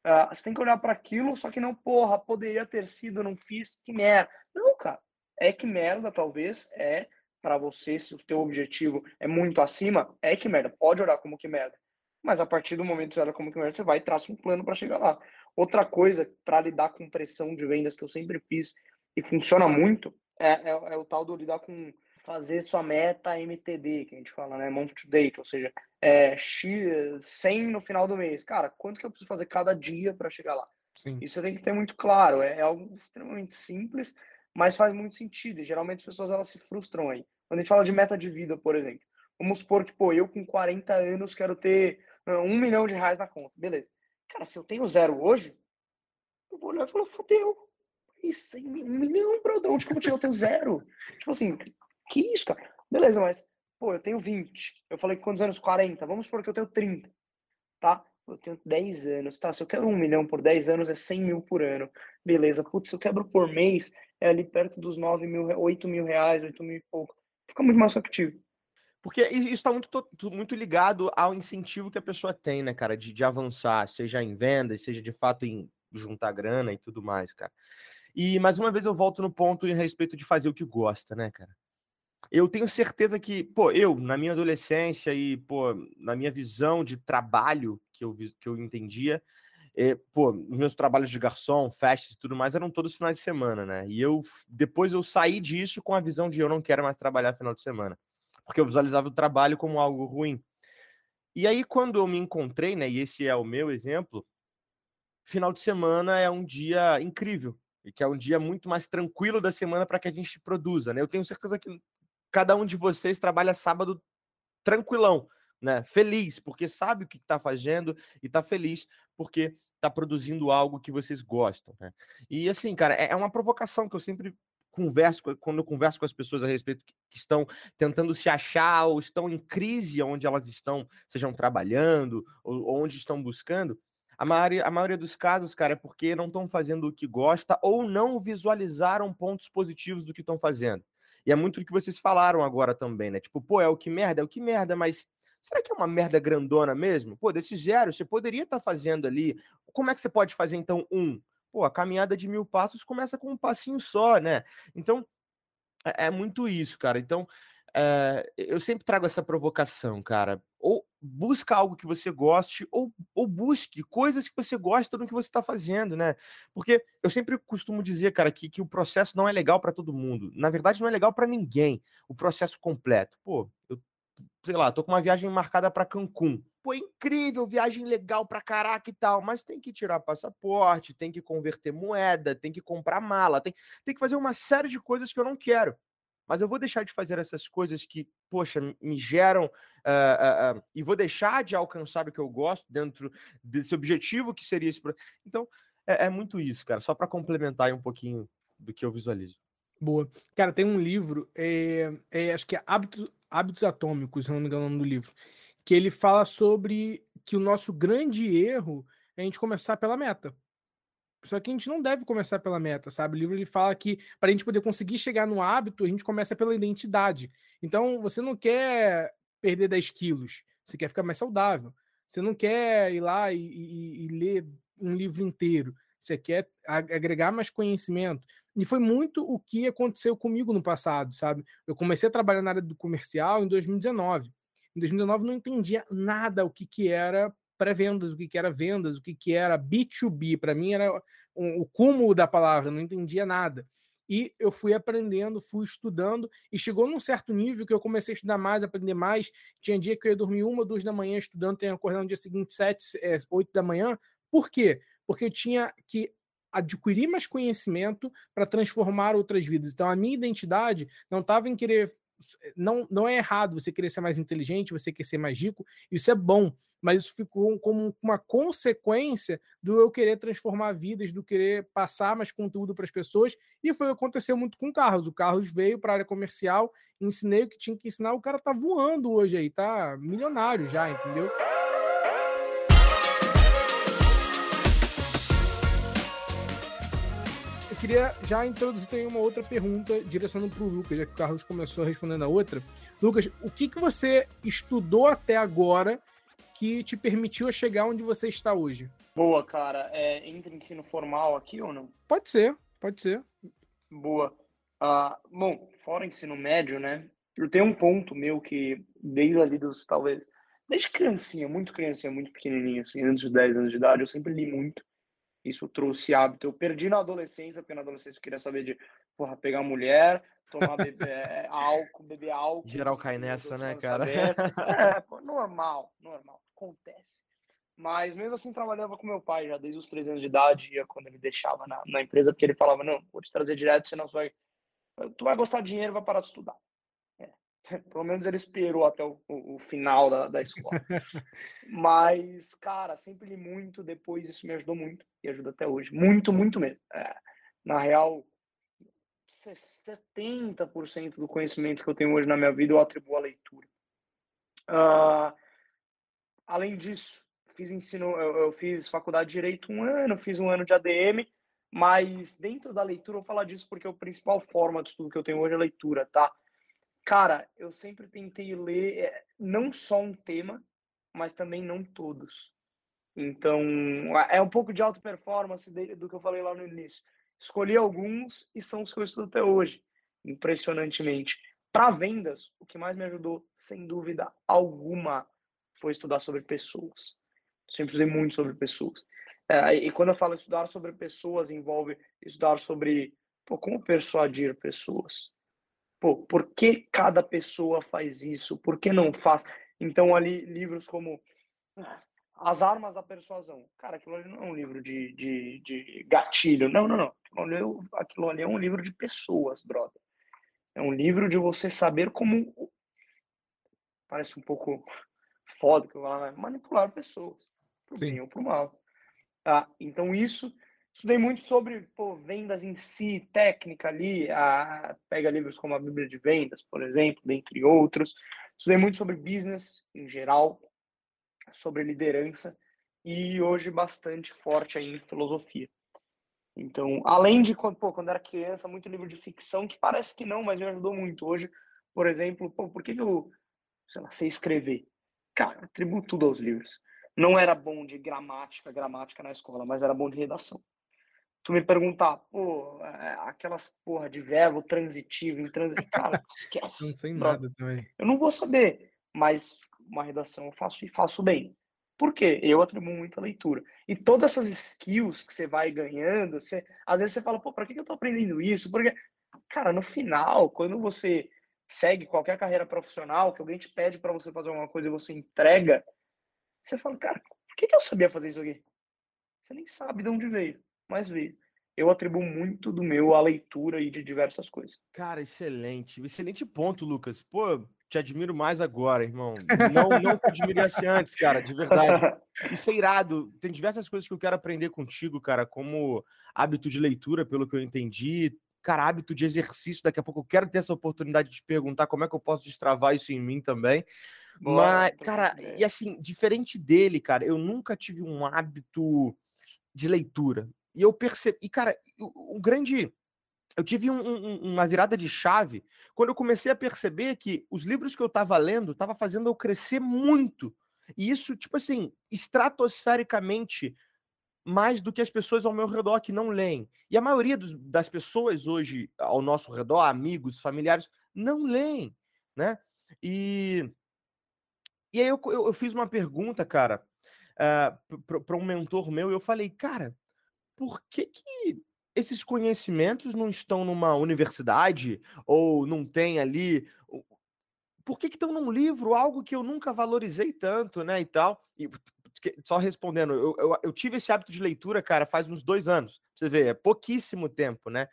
Uh, você tem que olhar para aquilo, só que não, porra, poderia ter sido, não fiz, que merda. Não, cara. É que merda, talvez, é para você, se o teu objetivo é muito acima, é que merda. Pode olhar como que merda. Mas a partir do momento que você olha como que merda, você vai e traça um plano para chegar lá. Outra coisa para lidar com pressão de vendas que eu sempre fiz e funciona muito é, é, é, o tal do lidar com fazer sua meta MTD, que a gente fala, né? Month to date, ou seja, é, X, 100 no final do mês. Cara, quanto que eu preciso fazer cada dia para chegar lá? Sim. Isso você tem que ter muito claro. É, é, algo extremamente simples, mas faz muito sentido. E geralmente as pessoas elas se frustram aí. Quando a gente fala de meta de vida, por exemplo, vamos supor que, pô, eu com 40 anos quero ter um milhão de reais na conta. Beleza. Cara, se eu tenho zero hoje, eu vou olhar e falar, fodeu. Isso, um milhão, brother. Onde que eu, tenho zero? Tipo assim, que isso, cara? Beleza, mas, pô, eu tenho 20. Eu falei quantos anos? 40. Vamos supor que eu tenho 30. Tá? Eu tenho 10 anos. Tá, se eu quero um milhão por 10 anos, é 100 mil por ano. Beleza. Putz, se eu quebro por mês, é ali perto dos 9 mil, 8 mil reais, 8 mil e pouco. Fica muito mais factível. Porque isso está muito, muito ligado ao incentivo que a pessoa tem, né, cara, de, de avançar, seja em vendas, seja de fato em juntar grana e tudo mais, cara. E mais uma vez eu volto no ponto em respeito de fazer o que gosta, né, cara? Eu tenho certeza que, pô, eu, na minha adolescência e, pô, na minha visão de trabalho que eu, que eu entendia, E, pô, meus trabalhos de garçom, festas e tudo mais eram todos finais de semana, né? E eu depois eu saí disso com a visão de eu não quero mais trabalhar final de semana, porque eu visualizava o trabalho como algo ruim. E aí quando eu me encontrei, né, e esse é o meu exemplo, final de semana é um dia incrível, e que é um dia muito mais tranquilo da semana para que a gente produza, né? Eu tenho certeza que cada um de vocês trabalha sábado tranquilão, né? Feliz, porque sabe o que está fazendo e está feliz porque está produzindo algo que vocês gostam, né? E assim, cara, é, é uma provocação que eu sempre converso quando eu converso com as pessoas a respeito que estão tentando se achar ou estão em crise onde elas estão, sejam trabalhando ou onde estão buscando, a maioria, a maioria dos casos, cara, é porque não estão fazendo o que gosta ou não visualizaram pontos positivos do que estão fazendo. E é muito do que vocês falaram agora também, né? Tipo, pô, é o que merda, é o que merda, mas será que é uma merda grandona mesmo? Pô, desse zero, você poderia estar tá fazendo ali. Como é que você pode fazer, então, um? Pô, a caminhada de mil passos começa com um passinho só, né? Então, é, é muito isso, cara. Então, é, eu sempre trago essa provocação, cara. Ou busca algo que você goste, ou, ou busque coisas que você gosta do que você está fazendo, né? Porque eu sempre costumo dizer, cara, que, que o processo não é legal para todo mundo. Na verdade, não é legal para ninguém o processo completo. Pô, eu sei lá, tô com uma viagem marcada para Cancún. Pô, incrível, viagem legal pra caraca e tal, mas tem que tirar passaporte, tem que converter moeda, tem que comprar mala, tem, tem que fazer uma série de coisas que eu não quero mas eu vou deixar de fazer essas coisas que, poxa, me geram uh, uh, uh, e vou deixar de alcançar o que eu gosto dentro desse objetivo que seria esse. Então, é, é muito isso, cara, só para complementar um pouquinho do que eu visualizo. Boa. Cara, tem um livro, é, é, acho que é Hábitos, Hábitos Atômicos, se não me engano nome do livro, que ele fala sobre que o nosso grande erro é a gente começar pela meta. Só que a gente não deve começar pela meta, sabe? O livro ele fala que para a gente poder conseguir chegar no hábito, a gente começa pela identidade. Então, você não quer perder 10 quilos, você quer ficar mais saudável. Você não quer ir lá e, e, e ler um livro inteiro, você quer agregar mais conhecimento. E foi muito o que aconteceu comigo no passado, sabe? Eu comecei a trabalhar na área do comercial em 2019. Em 2019 não entendia nada o que, que era pré-vendas, o que, que era vendas, o que, que era B2B. Para mim era o cúmulo da palavra, não entendia nada. E eu fui aprendendo, fui estudando, e chegou num certo nível que eu comecei a estudar mais, aprender mais. Tinha dia que eu ia dormir uma, duas da manhã estudando, tenho acordar no dia seguinte, sete, é, oito da manhã. Por quê? Porque eu tinha que adquirir mais conhecimento para transformar outras vidas. Então, a minha identidade não estava em querer não, não é errado você querer ser mais inteligente, você querer ser mais rico, isso é bom, mas isso ficou como uma consequência do eu querer transformar vidas, do querer passar mais conteúdo para as pessoas, e foi o que aconteceu muito com o Carlos. O Carlos veio para a área comercial, ensinei o que tinha que ensinar, o cara tá voando hoje aí, tá milionário já, entendeu? Queria já introduzir também uma outra pergunta, direcionando para o Lucas, já que o Carlos começou respondendo a outra. Lucas, o que, que você estudou até agora que te permitiu chegar onde você está hoje? Boa, cara. É, entre ensino formal aqui ou não? Pode ser, pode ser. Boa. Uh, bom, fora ensino médio, né? Eu tenho um ponto meu que, desde ali dos, talvez, desde criancinha, muito criancinha, muito pequenininha, assim, antes de 10 anos de idade, eu sempre li muito. Isso trouxe hábito. Eu perdi na adolescência, porque na adolescência eu queria saber de porra, pegar mulher, tomar bebê, é, álcool, beber álcool. Geral cai nessa, né, cara? É, pô, normal, normal. Acontece. Mas mesmo assim trabalhava com meu pai já desde os três anos de idade, ia quando ele deixava na, na empresa, porque ele falava, não, vou te trazer direto, senão você vai. Tu vai gostar de dinheiro vai parar de estudar. Pelo menos ele esperou até o, o, o final da, da escola. Mas, cara, sempre li muito, depois isso me ajudou muito e ajuda até hoje. Muito, muito mesmo. É, na real, 70% do conhecimento que eu tenho hoje na minha vida eu atribuo à leitura. Uh, além disso, fiz ensino, eu, eu, fiz faculdade de Direito um ano, fiz um ano de ADM, mas dentro da leitura, eu vou falar disso porque a principal forma de estudo que eu tenho hoje é leitura, tá? Cara, eu sempre tentei ler eh, não só um tema, mas também não todos. Então, é um pouco de alta performance do que eu falei lá no início. Escolhi alguns e são os que eu estudo até hoje, impressionantemente. Para vendas, o que mais me ajudou, sem dúvida alguma, foi estudar sobre pessoas. Sempre estudei muito sobre pessoas. É, e quando eu falo estudar sobre pessoas, envolve estudar sobre pô, como persuadir pessoas. Pô, por que cada pessoa faz isso? Por que não faz? Então, ali, livros como ah, As Armas da Persuasão. Cara, aquilo ali não é um livro de, de, de gatilho. Não, não, não. Aquilo ali, aquilo ali é um livro de pessoas, brother. É um livro de você saber como. Parece um pouco foda que eu vou manipular pessoas. Pro Sim. bem ou pro mal. Tá? Então, isso Estudei muito sobre pô, vendas em si, técnica ali, a, pega livros como a Bíblia de Vendas, por exemplo, dentre outros. Estudei muito sobre business em geral, sobre liderança e hoje bastante forte aí em filosofia. Então, além de pô, quando era criança, muito livro de ficção, que parece que não, mas me ajudou muito. Hoje, por exemplo, pô, por que, eu sei, lá, sei escrever? Cara, atribuo tudo aos livros. Não era bom de gramática, gramática na escola, mas era bom de redação tu me perguntar, pô, é, aquelas porra de verbo transitivo, intransitivo, cara, esquece. não sei nada também. Eu não vou saber, mas uma redação eu faço e faço bem. Por quê? Eu atribuo muita leitura. E todas essas skills que você vai ganhando, você, às vezes você fala, pô, pra que eu tô aprendendo isso? Porque, cara, no final, quando você segue qualquer carreira profissional, que alguém te pede para você fazer alguma coisa e você entrega, você fala, cara, por que, que eu sabia fazer isso aqui? Você nem sabe de onde veio mas veio. Eu atribuo muito do meu à leitura e de diversas coisas. Cara, excelente. Excelente ponto, Lucas. Pô, te admiro mais agora, irmão. Não, não te admirasse antes, cara, de verdade. Isso é irado. Tem diversas coisas que eu quero aprender contigo, cara, como hábito de leitura, pelo que eu entendi. Cara, hábito de exercício. Daqui a pouco eu quero ter essa oportunidade de te perguntar como é que eu posso destravar isso em mim também. Boa, Mas, cara, e assim, diferente dele, cara, eu nunca tive um hábito de leitura. E eu percebi. E, cara, o, grande. Eu tive um, um, uma virada de chave quando eu comecei a perceber que os livros que eu estava lendo estavam fazendo eu crescer muito. E isso, tipo assim, estratosfericamente mais do que as pessoas ao meu redor que não leem. E a maioria dos, das pessoas hoje ao nosso redor, amigos, familiares, não leem, né? E, e aí eu, eu, eu fiz uma pergunta, cara, uh, eh, para um mentor meu, e eu falei, cara, por que, que esses conhecimentos não estão numa universidade ou não tem ali. Por que, que estão num livro, algo que eu nunca valorizei tanto, né? E tal. E, só respondendo, eu, eu, eu, tive esse hábito de leitura, cara, faz uns dois anos. Você vê, é pouquíssimo tempo, né?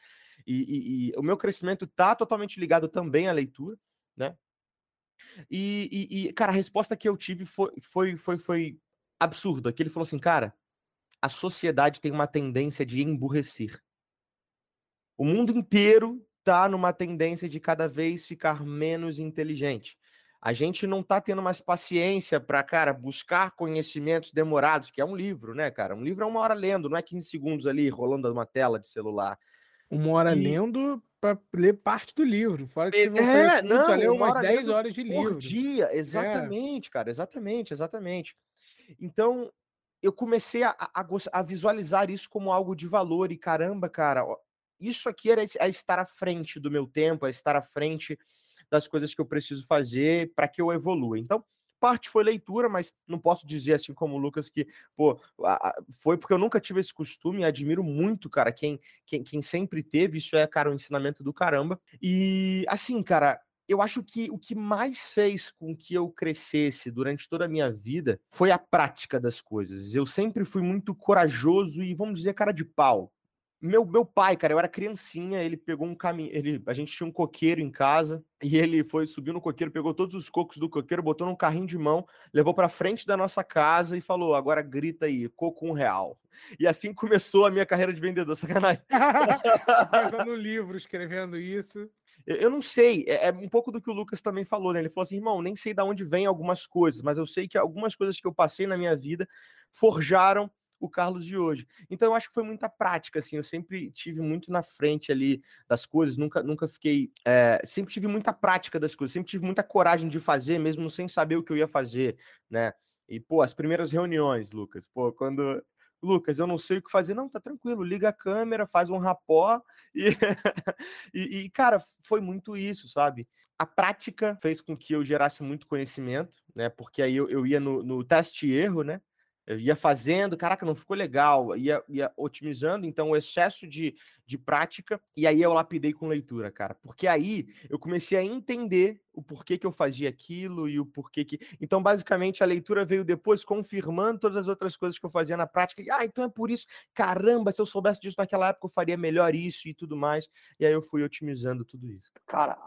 E, e, e o meu crescimento tá totalmente ligado também à leitura, né? E, e, cara, a resposta que eu tive foi, foi, foi, foi absurda. Que ele falou assim, cara, a sociedade tem uma tendência de emburrecer. O mundo inteiro está numa tendência de cada vez ficar menos inteligente. A gente não está tendo mais paciência para, cara, buscar conhecimentos demorados, que é um livro, né, cara? Um livro é uma hora lendo, não é 15 segundos ali rolando uma tela de celular. Uma hora e... lendo para ler parte do livro. Fora que você é, não, só leu umas 10 horas de livro. Por dia, é. exatamente, é. cara, exatamente, exatamente. Então, eu comecei a, a, a, visualizar isso como algo de valor e caramba, cara, isso aqui era é estar à frente do meu tempo, é estar à frente das coisas que eu preciso fazer para que eu evolua. Então, parte foi leitura, mas não posso dizer assim como o Lucas que, pô, foi porque eu nunca tive esse costume, admiro muito, cara, quem, quem, quem sempre teve, isso é, cara, um ensinamento do caramba. E assim, cara, eu acho que o que mais fez com que eu crescesse durante toda a minha vida foi a prática das coisas. Eu sempre fui muito corajoso e, vamos dizer, cara de pau. Meu, meu pai, cara, eu era criancinha, ele pegou um caminho, a gente tinha um coqueiro em casa, e ele foi, subiu no coqueiro, pegou todos os cocos do coqueiro, botou num carrinho de mão, levou para frente da nossa casa e falou: agora grita aí, coco um real. E assim começou a minha carreira de vendedor, sacanagem. No livro, escrevendo isso. Eu não sei, é, é, um pouco do que o Lucas também falou, né? Ele falou assim, irmão, nem sei de onde vem algumas coisas, mas eu sei que algumas coisas que eu passei na minha vida forjaram o Carlos de hoje. Então eu acho que foi muita prática, assim, eu sempre tive muito na frente ali das coisas, nunca, nunca fiquei, é, sempre tive muita prática das coisas, sempre tive muita coragem de fazer, mesmo sem saber o que eu ia fazer, né? E, pô, as primeiras reuniões, Lucas, pô, quando Lucas, eu não sei o que fazer. Não, tá tranquilo, liga a câmera, faz um rapó e, e, e, cara, foi muito isso, sabe? A prática fez com que eu gerasse muito conhecimento, né? Porque aí eu, eu ia no, no teste e erro, né? Eu ia fazendo, caraca, não ficou legal, ia, ia otimizando, então o excesso de, de prática, e aí eu lapidei com leitura, cara. Porque aí eu comecei a entender o porquê que eu fazia aquilo e o porquê que. Então, basicamente, a leitura veio depois confirmando todas as outras coisas que eu fazia na prática. E, ah, então é por isso, caramba, se eu soubesse disso naquela época, eu faria melhor isso e tudo mais. E aí eu fui otimizando tudo isso. Cara,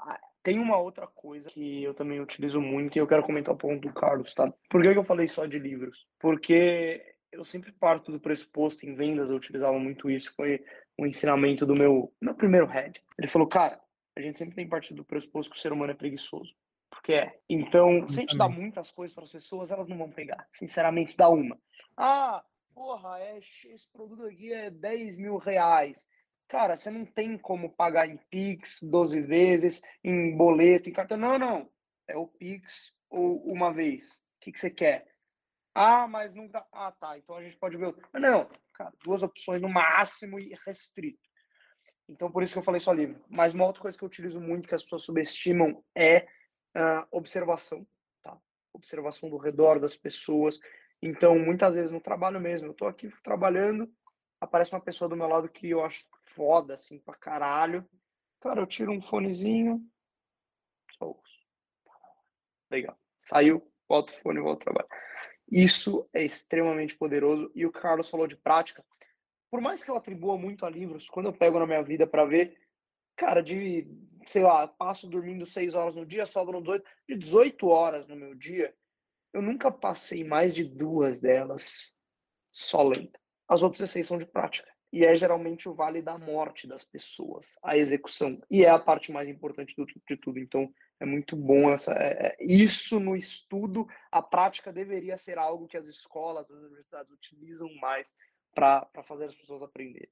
tem uma outra coisa que eu também utilizo muito e eu quero comentar o ponto do Carlos, tá? Por que eu falei só de livros? Porque eu sempre parto do pressuposto em vendas, eu utilizava muito isso, foi um ensinamento do meu, meu primeiro head. Ele falou, cara, a gente sempre tem partido do pressuposto que o ser humano é preguiçoso. Porque é. Então, se a gente dá muitas coisas para as pessoas, elas não vão pegar. Sinceramente, dá uma. Ah, porra, é, esse produto aqui é 10 mil reais. Cara, você não tem como pagar em Pix 12 vezes, em boleto, em cartão. Não, não. É o Pix ou uma vez. O que, que você quer? Ah, mas não dá. Ah, tá. Então a gente pode ver. Mas não, cara, duas opções no máximo e restrito. Então por isso que eu falei só livro. Mas uma outra coisa que eu utilizo muito, que as pessoas subestimam, é uh, observação. Tá? Observação do redor das pessoas. Então, muitas vezes no trabalho mesmo, eu tô aqui trabalhando, aparece uma pessoa do meu lado que eu acho foda, assim, pra caralho. Cara, eu tiro um fonezinho, só ouço. Legal. Saiu, volta o fone, volta ao trabalho. Isso é extremamente poderoso. E o Carlos falou de prática. Por mais que eu atribua muito a livros, quando eu pego na minha vida para ver, cara, de, sei lá, passo dormindo seis horas no dia, sobram 18, de 18 horas no meu dia, eu nunca passei mais de duas delas só lendo. As outras seis são de prática. E é geralmente o vale da morte das pessoas, a execução. E é a parte mais importante do, de tudo. Então, é muito bom essa, é, é, isso no estudo. A prática deveria ser algo que as escolas, as universidades utilizam mais para fazer as pessoas aprenderem.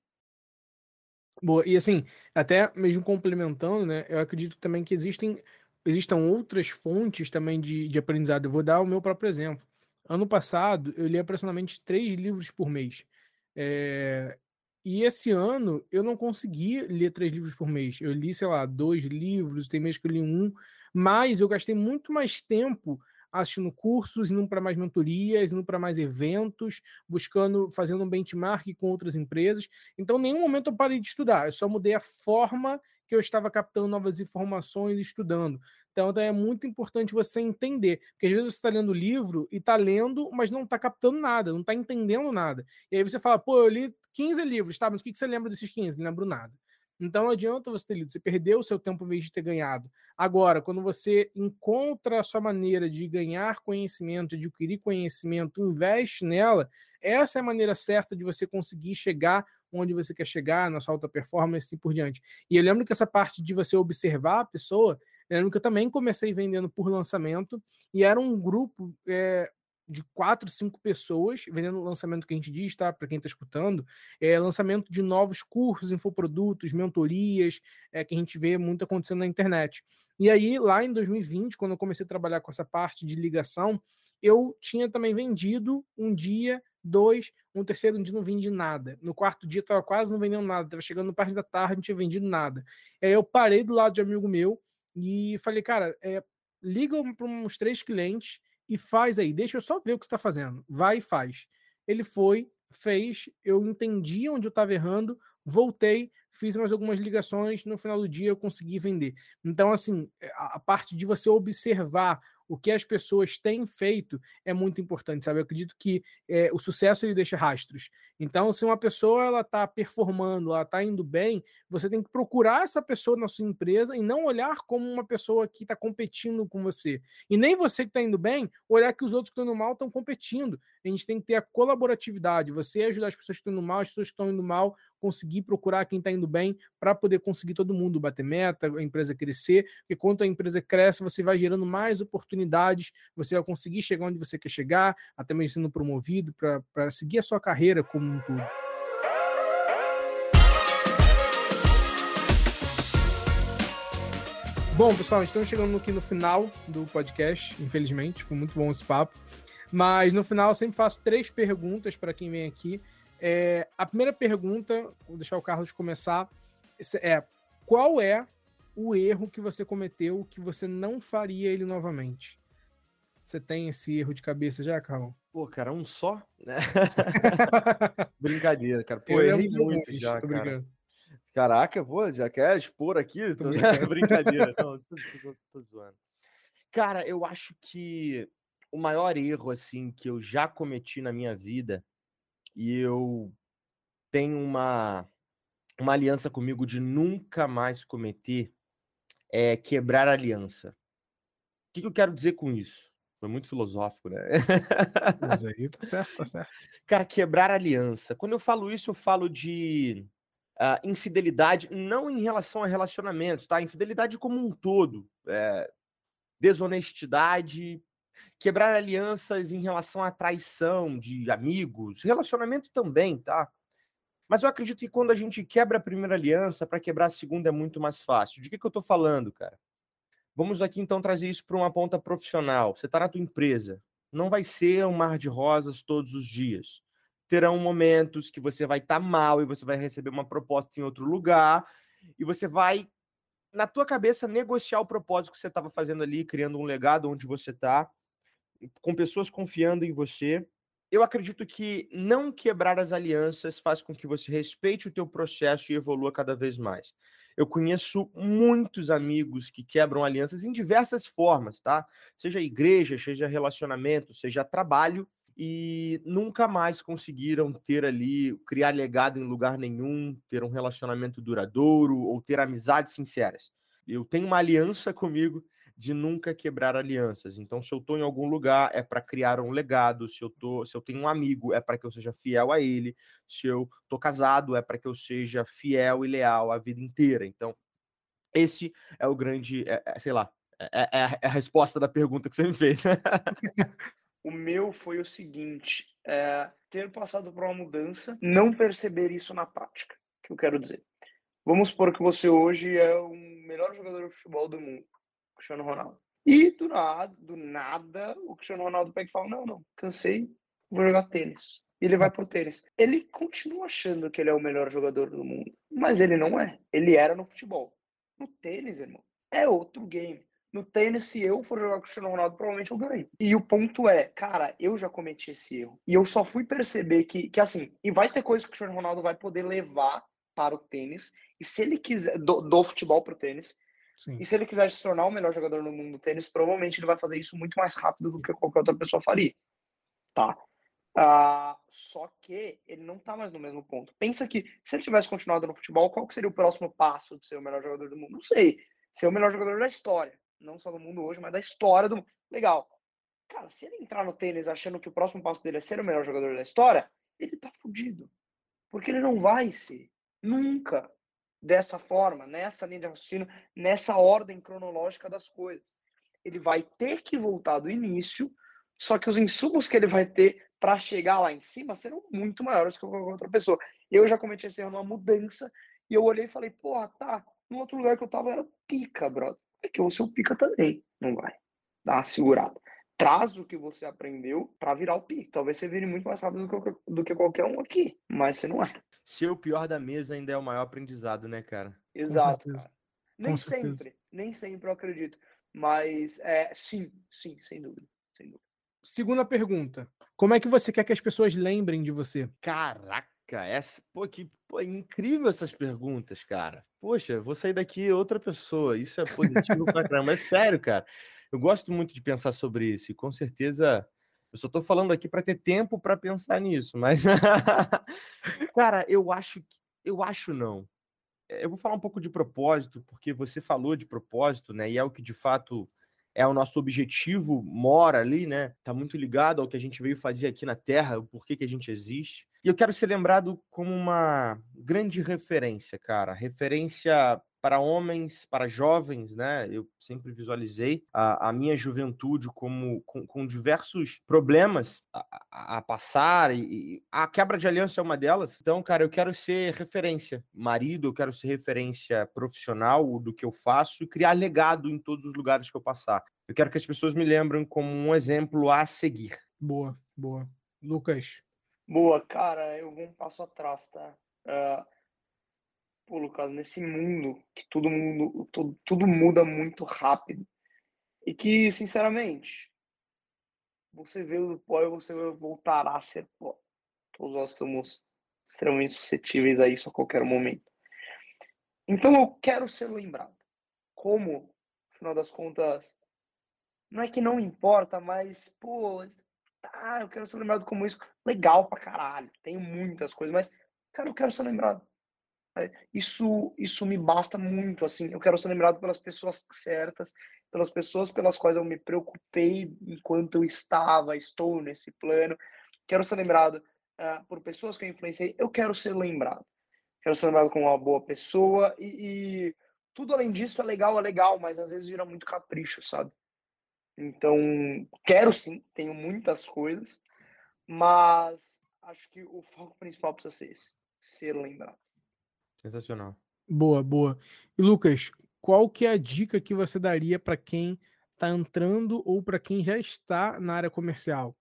Boa, e assim, até mesmo complementando, né, eu acredito também que existem existam outras fontes também de, de aprendizado. Eu vou dar o meu próprio exemplo. Ano passado, eu li aproximadamente três livros por mês. É, e esse ano eu não consegui ler três livros por mês. Eu li, sei lá, dois livros, tem mês que eu li um, mas eu gastei muito mais tempo assistindo cursos, indo para mais mentorias, indo para mais eventos, buscando, fazendo um benchmark com outras empresas. Então, em nenhum momento eu parei de estudar, eu só mudei a forma que eu estava captando novas informações e estudando. Então, então é muito importante você entender, porque às vezes você está lendo livro e está lendo, mas não está captando nada, não está entendendo nada. E aí você fala, pô, eu li 15 livros, tá, mas o que você lembra desses 15? Não lembro nada. Então não adianta você ter lido, você perdeu o seu tempo em vez de ter ganhado. Agora, quando você encontra a sua maneira de ganhar conhecimento, de adquirir conhecimento, investe nela, essa é a maneira certa de você conseguir chegar onde você quer chegar, na sua alta performance e assim por diante. E eu lembro que essa parte de você observar a pessoa, eu lembro que eu também comecei vendendo por lançamento e era um grupo é, de quatro, cinco pessoas vendendo lançamento que a gente diz, tá? Para quem está escutando, é lançamento de novos cursos, infoprodutos, mentorias, é, que a gente vê muito acontecendo na internet. E aí, lá em 2020, quando eu comecei a trabalhar com essa parte de ligação, eu tinha também vendido um dia, dois, um terceiro dia não vendi nada. No quarto dia estava quase não vendendo nada, estava chegando no parte da tarde, não tinha vendido nada. Aí eu parei do lado de um amigo meu e falei, cara, é, liga para uns três clientes e faz aí, deixa eu só ver o que está fazendo. Vai e faz. Ele foi, fez, eu entendi onde eu estava errando, voltei, fiz mais algumas ligações, no final do dia eu consegui vender. Então, assim, a parte de você observar o que as pessoas têm feito é muito importante, sabe? Eu acredito que é, o sucesso ele deixa rastros. Então, se uma pessoa ela está performando, ela está indo bem, você tem que procurar essa pessoa na sua empresa e não olhar como uma pessoa que está competindo com você. E nem você que está indo bem, olhar que os outros que estão indo mal estão competindo. A gente tem que ter a colaboratividade. Você ajudar as pessoas que estão indo mal, as pessoas que estão indo mal, conseguir procurar quem está indo bem para poder conseguir todo mundo bater meta, a empresa crescer. Porque quanto a empresa cresce, você vai gerando mais oportunidades, você vai conseguir chegar onde você quer chegar, até mesmo sendo promovido para seguir a sua carreira como um todo. Bom, pessoal, estamos chegando aqui no final do podcast, infelizmente. Foi muito bom esse papo. Mas no final eu sempre faço três perguntas para quem vem aqui. É, a primeira pergunta, vou deixar o Carlos começar, é qual é o erro que você cometeu que você não faria ele novamente? Você tem esse erro de cabeça já, Carol? Pô, cara, um só? Brincadeira, cara. Pô, eu errei muito já, cara. Brincando. Caraca, pô, já quer expor aqui? Tô... Brincadeira. Não, tô, tô, tô zoando. Cara, eu acho que o maior erro, assim, que eu já cometi na minha vida, e eu tenho uma, uma aliança comigo de nunca mais cometer, é quebrar aliança. O que, que eu quero dizer com isso? Foi muito filosófico, né? Mas aí tá certo, tá certo. Cara, quebrar aliança. Quando eu falo isso, eu falo de uh, infidelidade, não em relação a relacionamentos, tá? Infidelidade como um todo. É, desonestidade, quebrar alianças em relação à traição de amigos, relacionamento também, tá? Mas eu acredito que quando a gente quebra a primeira aliança, para quebrar a segunda é muito mais fácil. De que, que eu estou falando, cara? Vamos aqui então trazer isso para uma ponta profissional. Você está na tua empresa. Não vai ser um mar de rosas todos os dias. Terão momentos que você vai estar tá mal e você vai receber uma proposta em outro lugar e você vai na tua cabeça negociar o propósito que você estava fazendo ali, criando um legado onde você está, com pessoas confiando em você. Eu acredito que não quebrar as alianças faz com que você respeite o teu processo e evolua cada vez mais. Eu conheço muitos amigos que quebram alianças em diversas formas, tá? Seja igreja, seja relacionamento, seja trabalho, e nunca mais conseguiram ter ali, criar legado em lugar nenhum, ter um relacionamento duradouro ou ter amizades sinceras. Eu tenho uma aliança comigo de nunca quebrar alianças. Então, se eu estou em algum lugar, é para criar um legado. Se eu, tô, se eu tenho um amigo, é para que eu seja fiel a ele. Se eu estou casado, é para que eu seja fiel e leal a vida inteira. Então, esse é o grande, é, é, sei lá, é, é, é, a resposta da pergunta que você me fez. o meu foi o seguinte: é, ter passado por uma mudança, não perceber isso na prática. que eu quero dizer? Vamos supor que você hoje é o melhor jogador de futebol do mundo Cristiano Ronaldo. E do nada, do nada, o Cristiano Ronaldo pega e fala: Não, não, cansei, vou jogar tênis. E ele vai pro tênis. Ele continua achando que ele é o melhor jogador do mundo, mas ele não é. Ele era no futebol. No tênis, irmão, é outro game. No tênis, se eu for jogar com o Cristiano Ronaldo, provavelmente eu ganho. E o ponto é, cara, eu já cometi esse erro. E eu só fui perceber que, que assim, e vai ter coisas que o Cristiano Ronaldo vai poder levar para o tênis. E se ele quiser, do, do futebol para o tênis, Sim. E se ele quiser se tornar o melhor jogador no mundo do tênis, provavelmente ele vai fazer isso muito mais rápido do que qualquer outra pessoa faria. Tá? Uh, só que ele não tá mais no mesmo ponto. Pensa que se ele tivesse continuado no futebol, qual seria o próximo passo de ser o melhor jogador do mundo? Não sei. Ser o melhor jogador da história. Não só do mundo hoje, mas da história do mundo. Legal. Cara, se ele entrar no tênis achando que o próximo passo dele é ser o melhor jogador da história, ele tá fudido. Porque ele não vai ser. Nunca dessa forma, nessa linha de raciocínio, nessa ordem cronológica das coisas. Ele vai ter que voltar do início, só que os insumos que ele vai ter para chegar lá em cima serão muito maiores que qualquer outra pessoa. Eu já cometi esse erro numa mudança e eu olhei e falei, porra, tá, no outro lugar que eu tava era pica, brother. É que eu sou pica também. Não vai. Dá uma segurada. Traz o que você aprendeu para virar o pica. Talvez você vire muito mais rápido do que, do que qualquer um aqui, mas você não é ser o pior da mesa ainda é o maior aprendizado, né, cara? Exato. Cara. Nem sempre, nem sempre eu acredito. Mas é, sim, sim, sem dúvida, sem dúvida. Segunda pergunta. Como é que você quer que as pessoas lembrem de você? Caraca, essa, pô, que pô, incrível essas perguntas, cara. Poxa, vou sair daqui outra pessoa. Isso é positivo pra caramba. É sério, cara. Eu gosto muito de pensar sobre isso e com certeza eu só estou falando aqui para ter tempo para pensar nisso, mas cara, eu acho que eu acho não. Eh, eu vou falar um pouco de propósito, porque você falou de propósito, né? E é o que de fato é o nosso objetivo, mora ali, né? Tá muito ligado ao que a gente veio fazer aqui na Terra, o porquê que a gente existe. E eu quero ser lembrado como uma grande referência, cara. Referência para homens, para jovens, né? Eu sempre visualizei a, a minha juventude como com, com diversos problemas a, a, a passar e, e, a quebra de aliança é uma delas. Então, cara, eu quero ser referência, marido, eu quero ser referência profissional do que eu faço e criar legado em todos os lugares que eu passar. Eu quero que as pessoas me lembrem como um exemplo a seguir. Boa, boa. Lucas. Boa, cara, eu vou um passo atrás, tá? Uh pô, Lucas, nesse mundo que todo mundo, tudo, muda muito rápido e que, sinceramente, você veio do pó e você voltará a ser pó. Todos nós somos extremamente suscetíveis a isso a qualquer momento. Então eu quero ser lembrado. Como, afinal das contas, não é que não importa, mas, pô, ah, eu quero ser lembrado como isso. Legal pra caralho. Tenho muitas coisas, mas, cara, eu quero ser lembrado. É, isso, isso me basta muito, assim. Eu quero ser lembrado pelas pessoas certas, pelas pessoas pelas quais eu me preocupei enquanto eu estava, estou nesse plano. Quero ser lembrado uh, por pessoas que eu influenciei. Eu quero ser lembrado. Quero ser lembrado como uma boa pessoa e, e tudo além disso é legal, é legal, mas às vezes vira muito capricho, sabe? Então, quero sim, tenho muitas coisas, mas acho que o foco principal precisa ser esse, ser lembrado. Sensacional. Boa, boa. E Lucas, qual que é a dica que você daria para quem está entrando ou para quem já está na área comercial?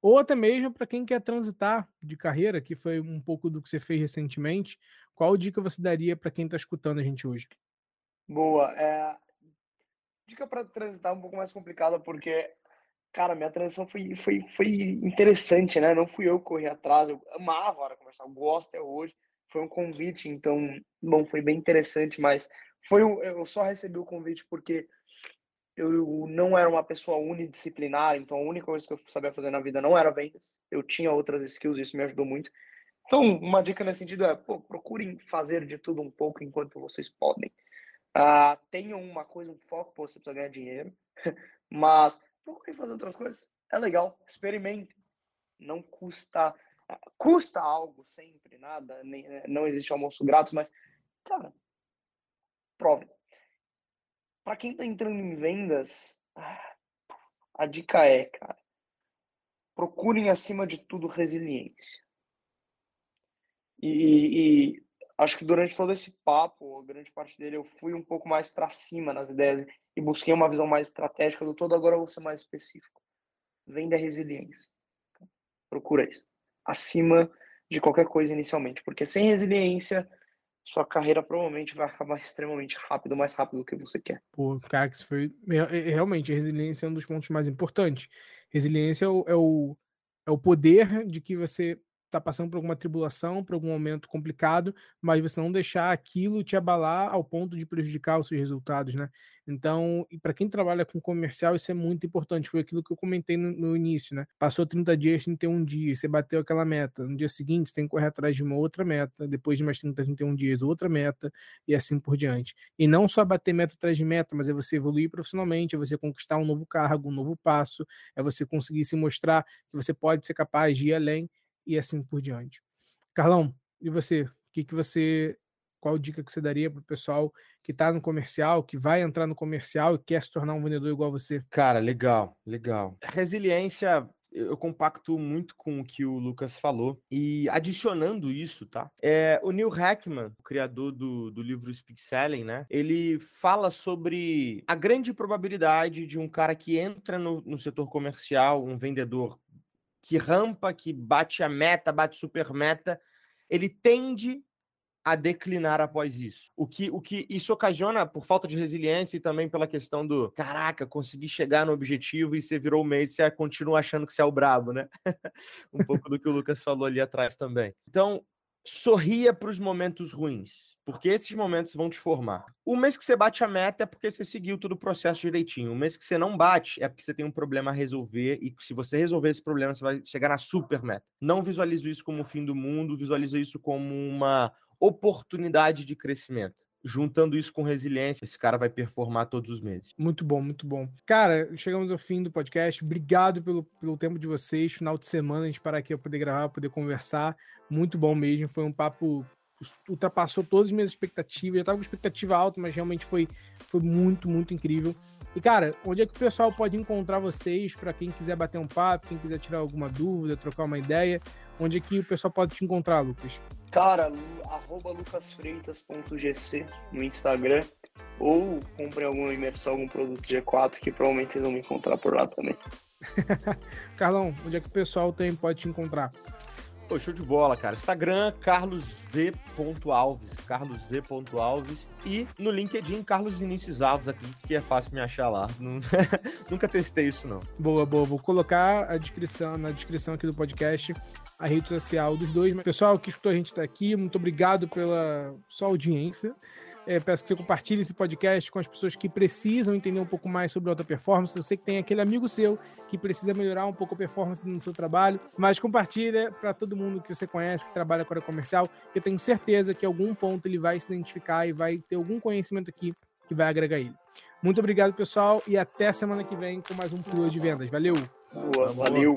Ou até mesmo para quem quer transitar de carreira, que foi um pouco do que você fez recentemente. Qual dica você daria para quem está escutando a gente hoje? Boa. É... Dica para transitar é um pouco mais complicada, porque, cara, minha transição foi, foi, foi interessante, né? Não fui eu que corri atrás, eu amava a hora conversar, eu gosto até hoje. Foi um convite, então, bom, foi bem interessante, mas foi eu só recebi o convite porque eu não era uma pessoa unidisciplinar, então a única coisa que eu sabia fazer na vida não era vendas. Eu tinha outras skills, isso me ajudou muito. Então, uma dica nesse sentido é, pô, procurem fazer de tudo um pouco enquanto vocês podem. Uh, tenham uma coisa, um foco, pô, você precisa ganhar dinheiro, mas procurem fazer outras coisas. É legal, experimentem. Não custa, custa algo sempre, nada, nem, não existe almoço grátis, mas, cara, provem. Para quem está entrando em vendas, ah, a dica é, cara, procurem acima de tudo resiliência. E, e, acho que durante todo esse papo, grande parte dele, eu fui um pouco mais para cima nas ideias e busquei uma visão mais estratégica do todo. Agora eu vou ser mais específico. Venda resiliência. Procura isso. Acima de qualquer coisa inicialmente, porque sem resiliência sua carreira provavelmente vai acabar extremamente rápido, mais rápido do que você quer. Pô, cara, que isso foi. Realmente, a resiliência é um dos pontos mais importantes. Resiliência é o, é o, é o poder de que você está passando por alguma tribulação, por algum momento complicado, mas você não deixar aquilo te abalar ao ponto de prejudicar os seus resultados, né? Então, e para quem trabalha com comercial, isso é muito importante. Foi aquilo que eu comentei no, no, início, né? Passou 30 dias, 31 dias, você bateu aquela meta. No dia seguinte, você tem que correr atrás de uma outra meta. Depois de mais 30, 31 dias, outra meta, e assim por diante. E não só bater meta atrás de meta, mas é você evoluir profissionalmente, é você conquistar um novo cargo, um novo passo, é você conseguir se mostrar que você pode ser capaz de ir além e assim por diante. Carlão, e você? O que, que você. Qual dica que você daria para o pessoal que está no comercial, que vai entrar no comercial e quer se tornar um vendedor igual você? Cara, legal, legal. Resiliência eu compacto muito com o que o Lucas falou. E adicionando isso, tá? É, o Neil Hackman, o criador do, do livro Speak Selling, né? Ele fala sobre a grande probabilidade de um cara que entra no, no setor comercial, um vendedor que rampa, que bate a meta, bate super meta, ele tende a declinar após isso. O que, o que isso ocasiona por falta de resiliência e também pela questão do caraca, consegui chegar no objetivo e você virou o mês, você continua achando que você é o brabo, né? um pouco do que o Lucas falou ali atrás também. Então, sorria para os momentos ruins, porque esses momentos vão te formar. O mês que você bate a meta é porque você seguiu todo o processo direitinho. O mês que você não bate é porque você tem um problema a resolver e se você resolver esse problema, você vai chegar na super meta. Não visualize isso como o fim do mundo, visualize isso como uma oportunidade de crescimento juntando isso com resiliência, esse cara vai performar todos os meses. Muito bom, muito bom. Cara, chegamos ao fim do podcast. Obrigado pelo, pelo tempo de vocês. Final de semana a gente parar aqui para poder gravar, poder conversar. Muito bom mesmo. Foi um papo ultrapassou todas as minhas expectativas. Eu tava com expectativa alta, mas realmente foi, foi muito, muito incrível. E, cara, onde é que o pessoal pode encontrar vocês para quem quiser bater um papo, quem quiser tirar alguma dúvida, trocar uma ideia? Onde é que o pessoal pode te encontrar, Lucas? Cara, arroba lucasfreitas.gc no Instagram. Ou compre alguma imersão, algum produto G4, que provavelmente vocês vão me encontrar por lá também. Carlão, onde é que o pessoal tem, pode te encontrar? Pô, show de bola, cara. Instagram, carlosv.alves. carlosv.alves. E no LinkedIn, Carlos Vinícius Alves aqui, que é fácil me achar lá. Nunca testei isso, não. Boa, boa. Vou colocar a descrição na descrição aqui do podcast a rede social dos dois. Pessoal que escutou a gente aqui, muito obrigado pela sua audiência. É, peço que você compartilhe esse podcast com as pessoas que precisam entender um pouco mais sobre alta performance. Eu sei que tem aquele amigo seu que precisa melhorar um pouco a performance no seu trabalho, mas compartilha para todo mundo que você conhece, que trabalha com a área comercial. Eu tenho certeza que em algum ponto ele vai se identificar e vai ter algum conhecimento aqui que vai agregar ele. Muito obrigado, pessoal, e até semana que vem com mais um Pula de Vendas. Valeu! Boa, valeu!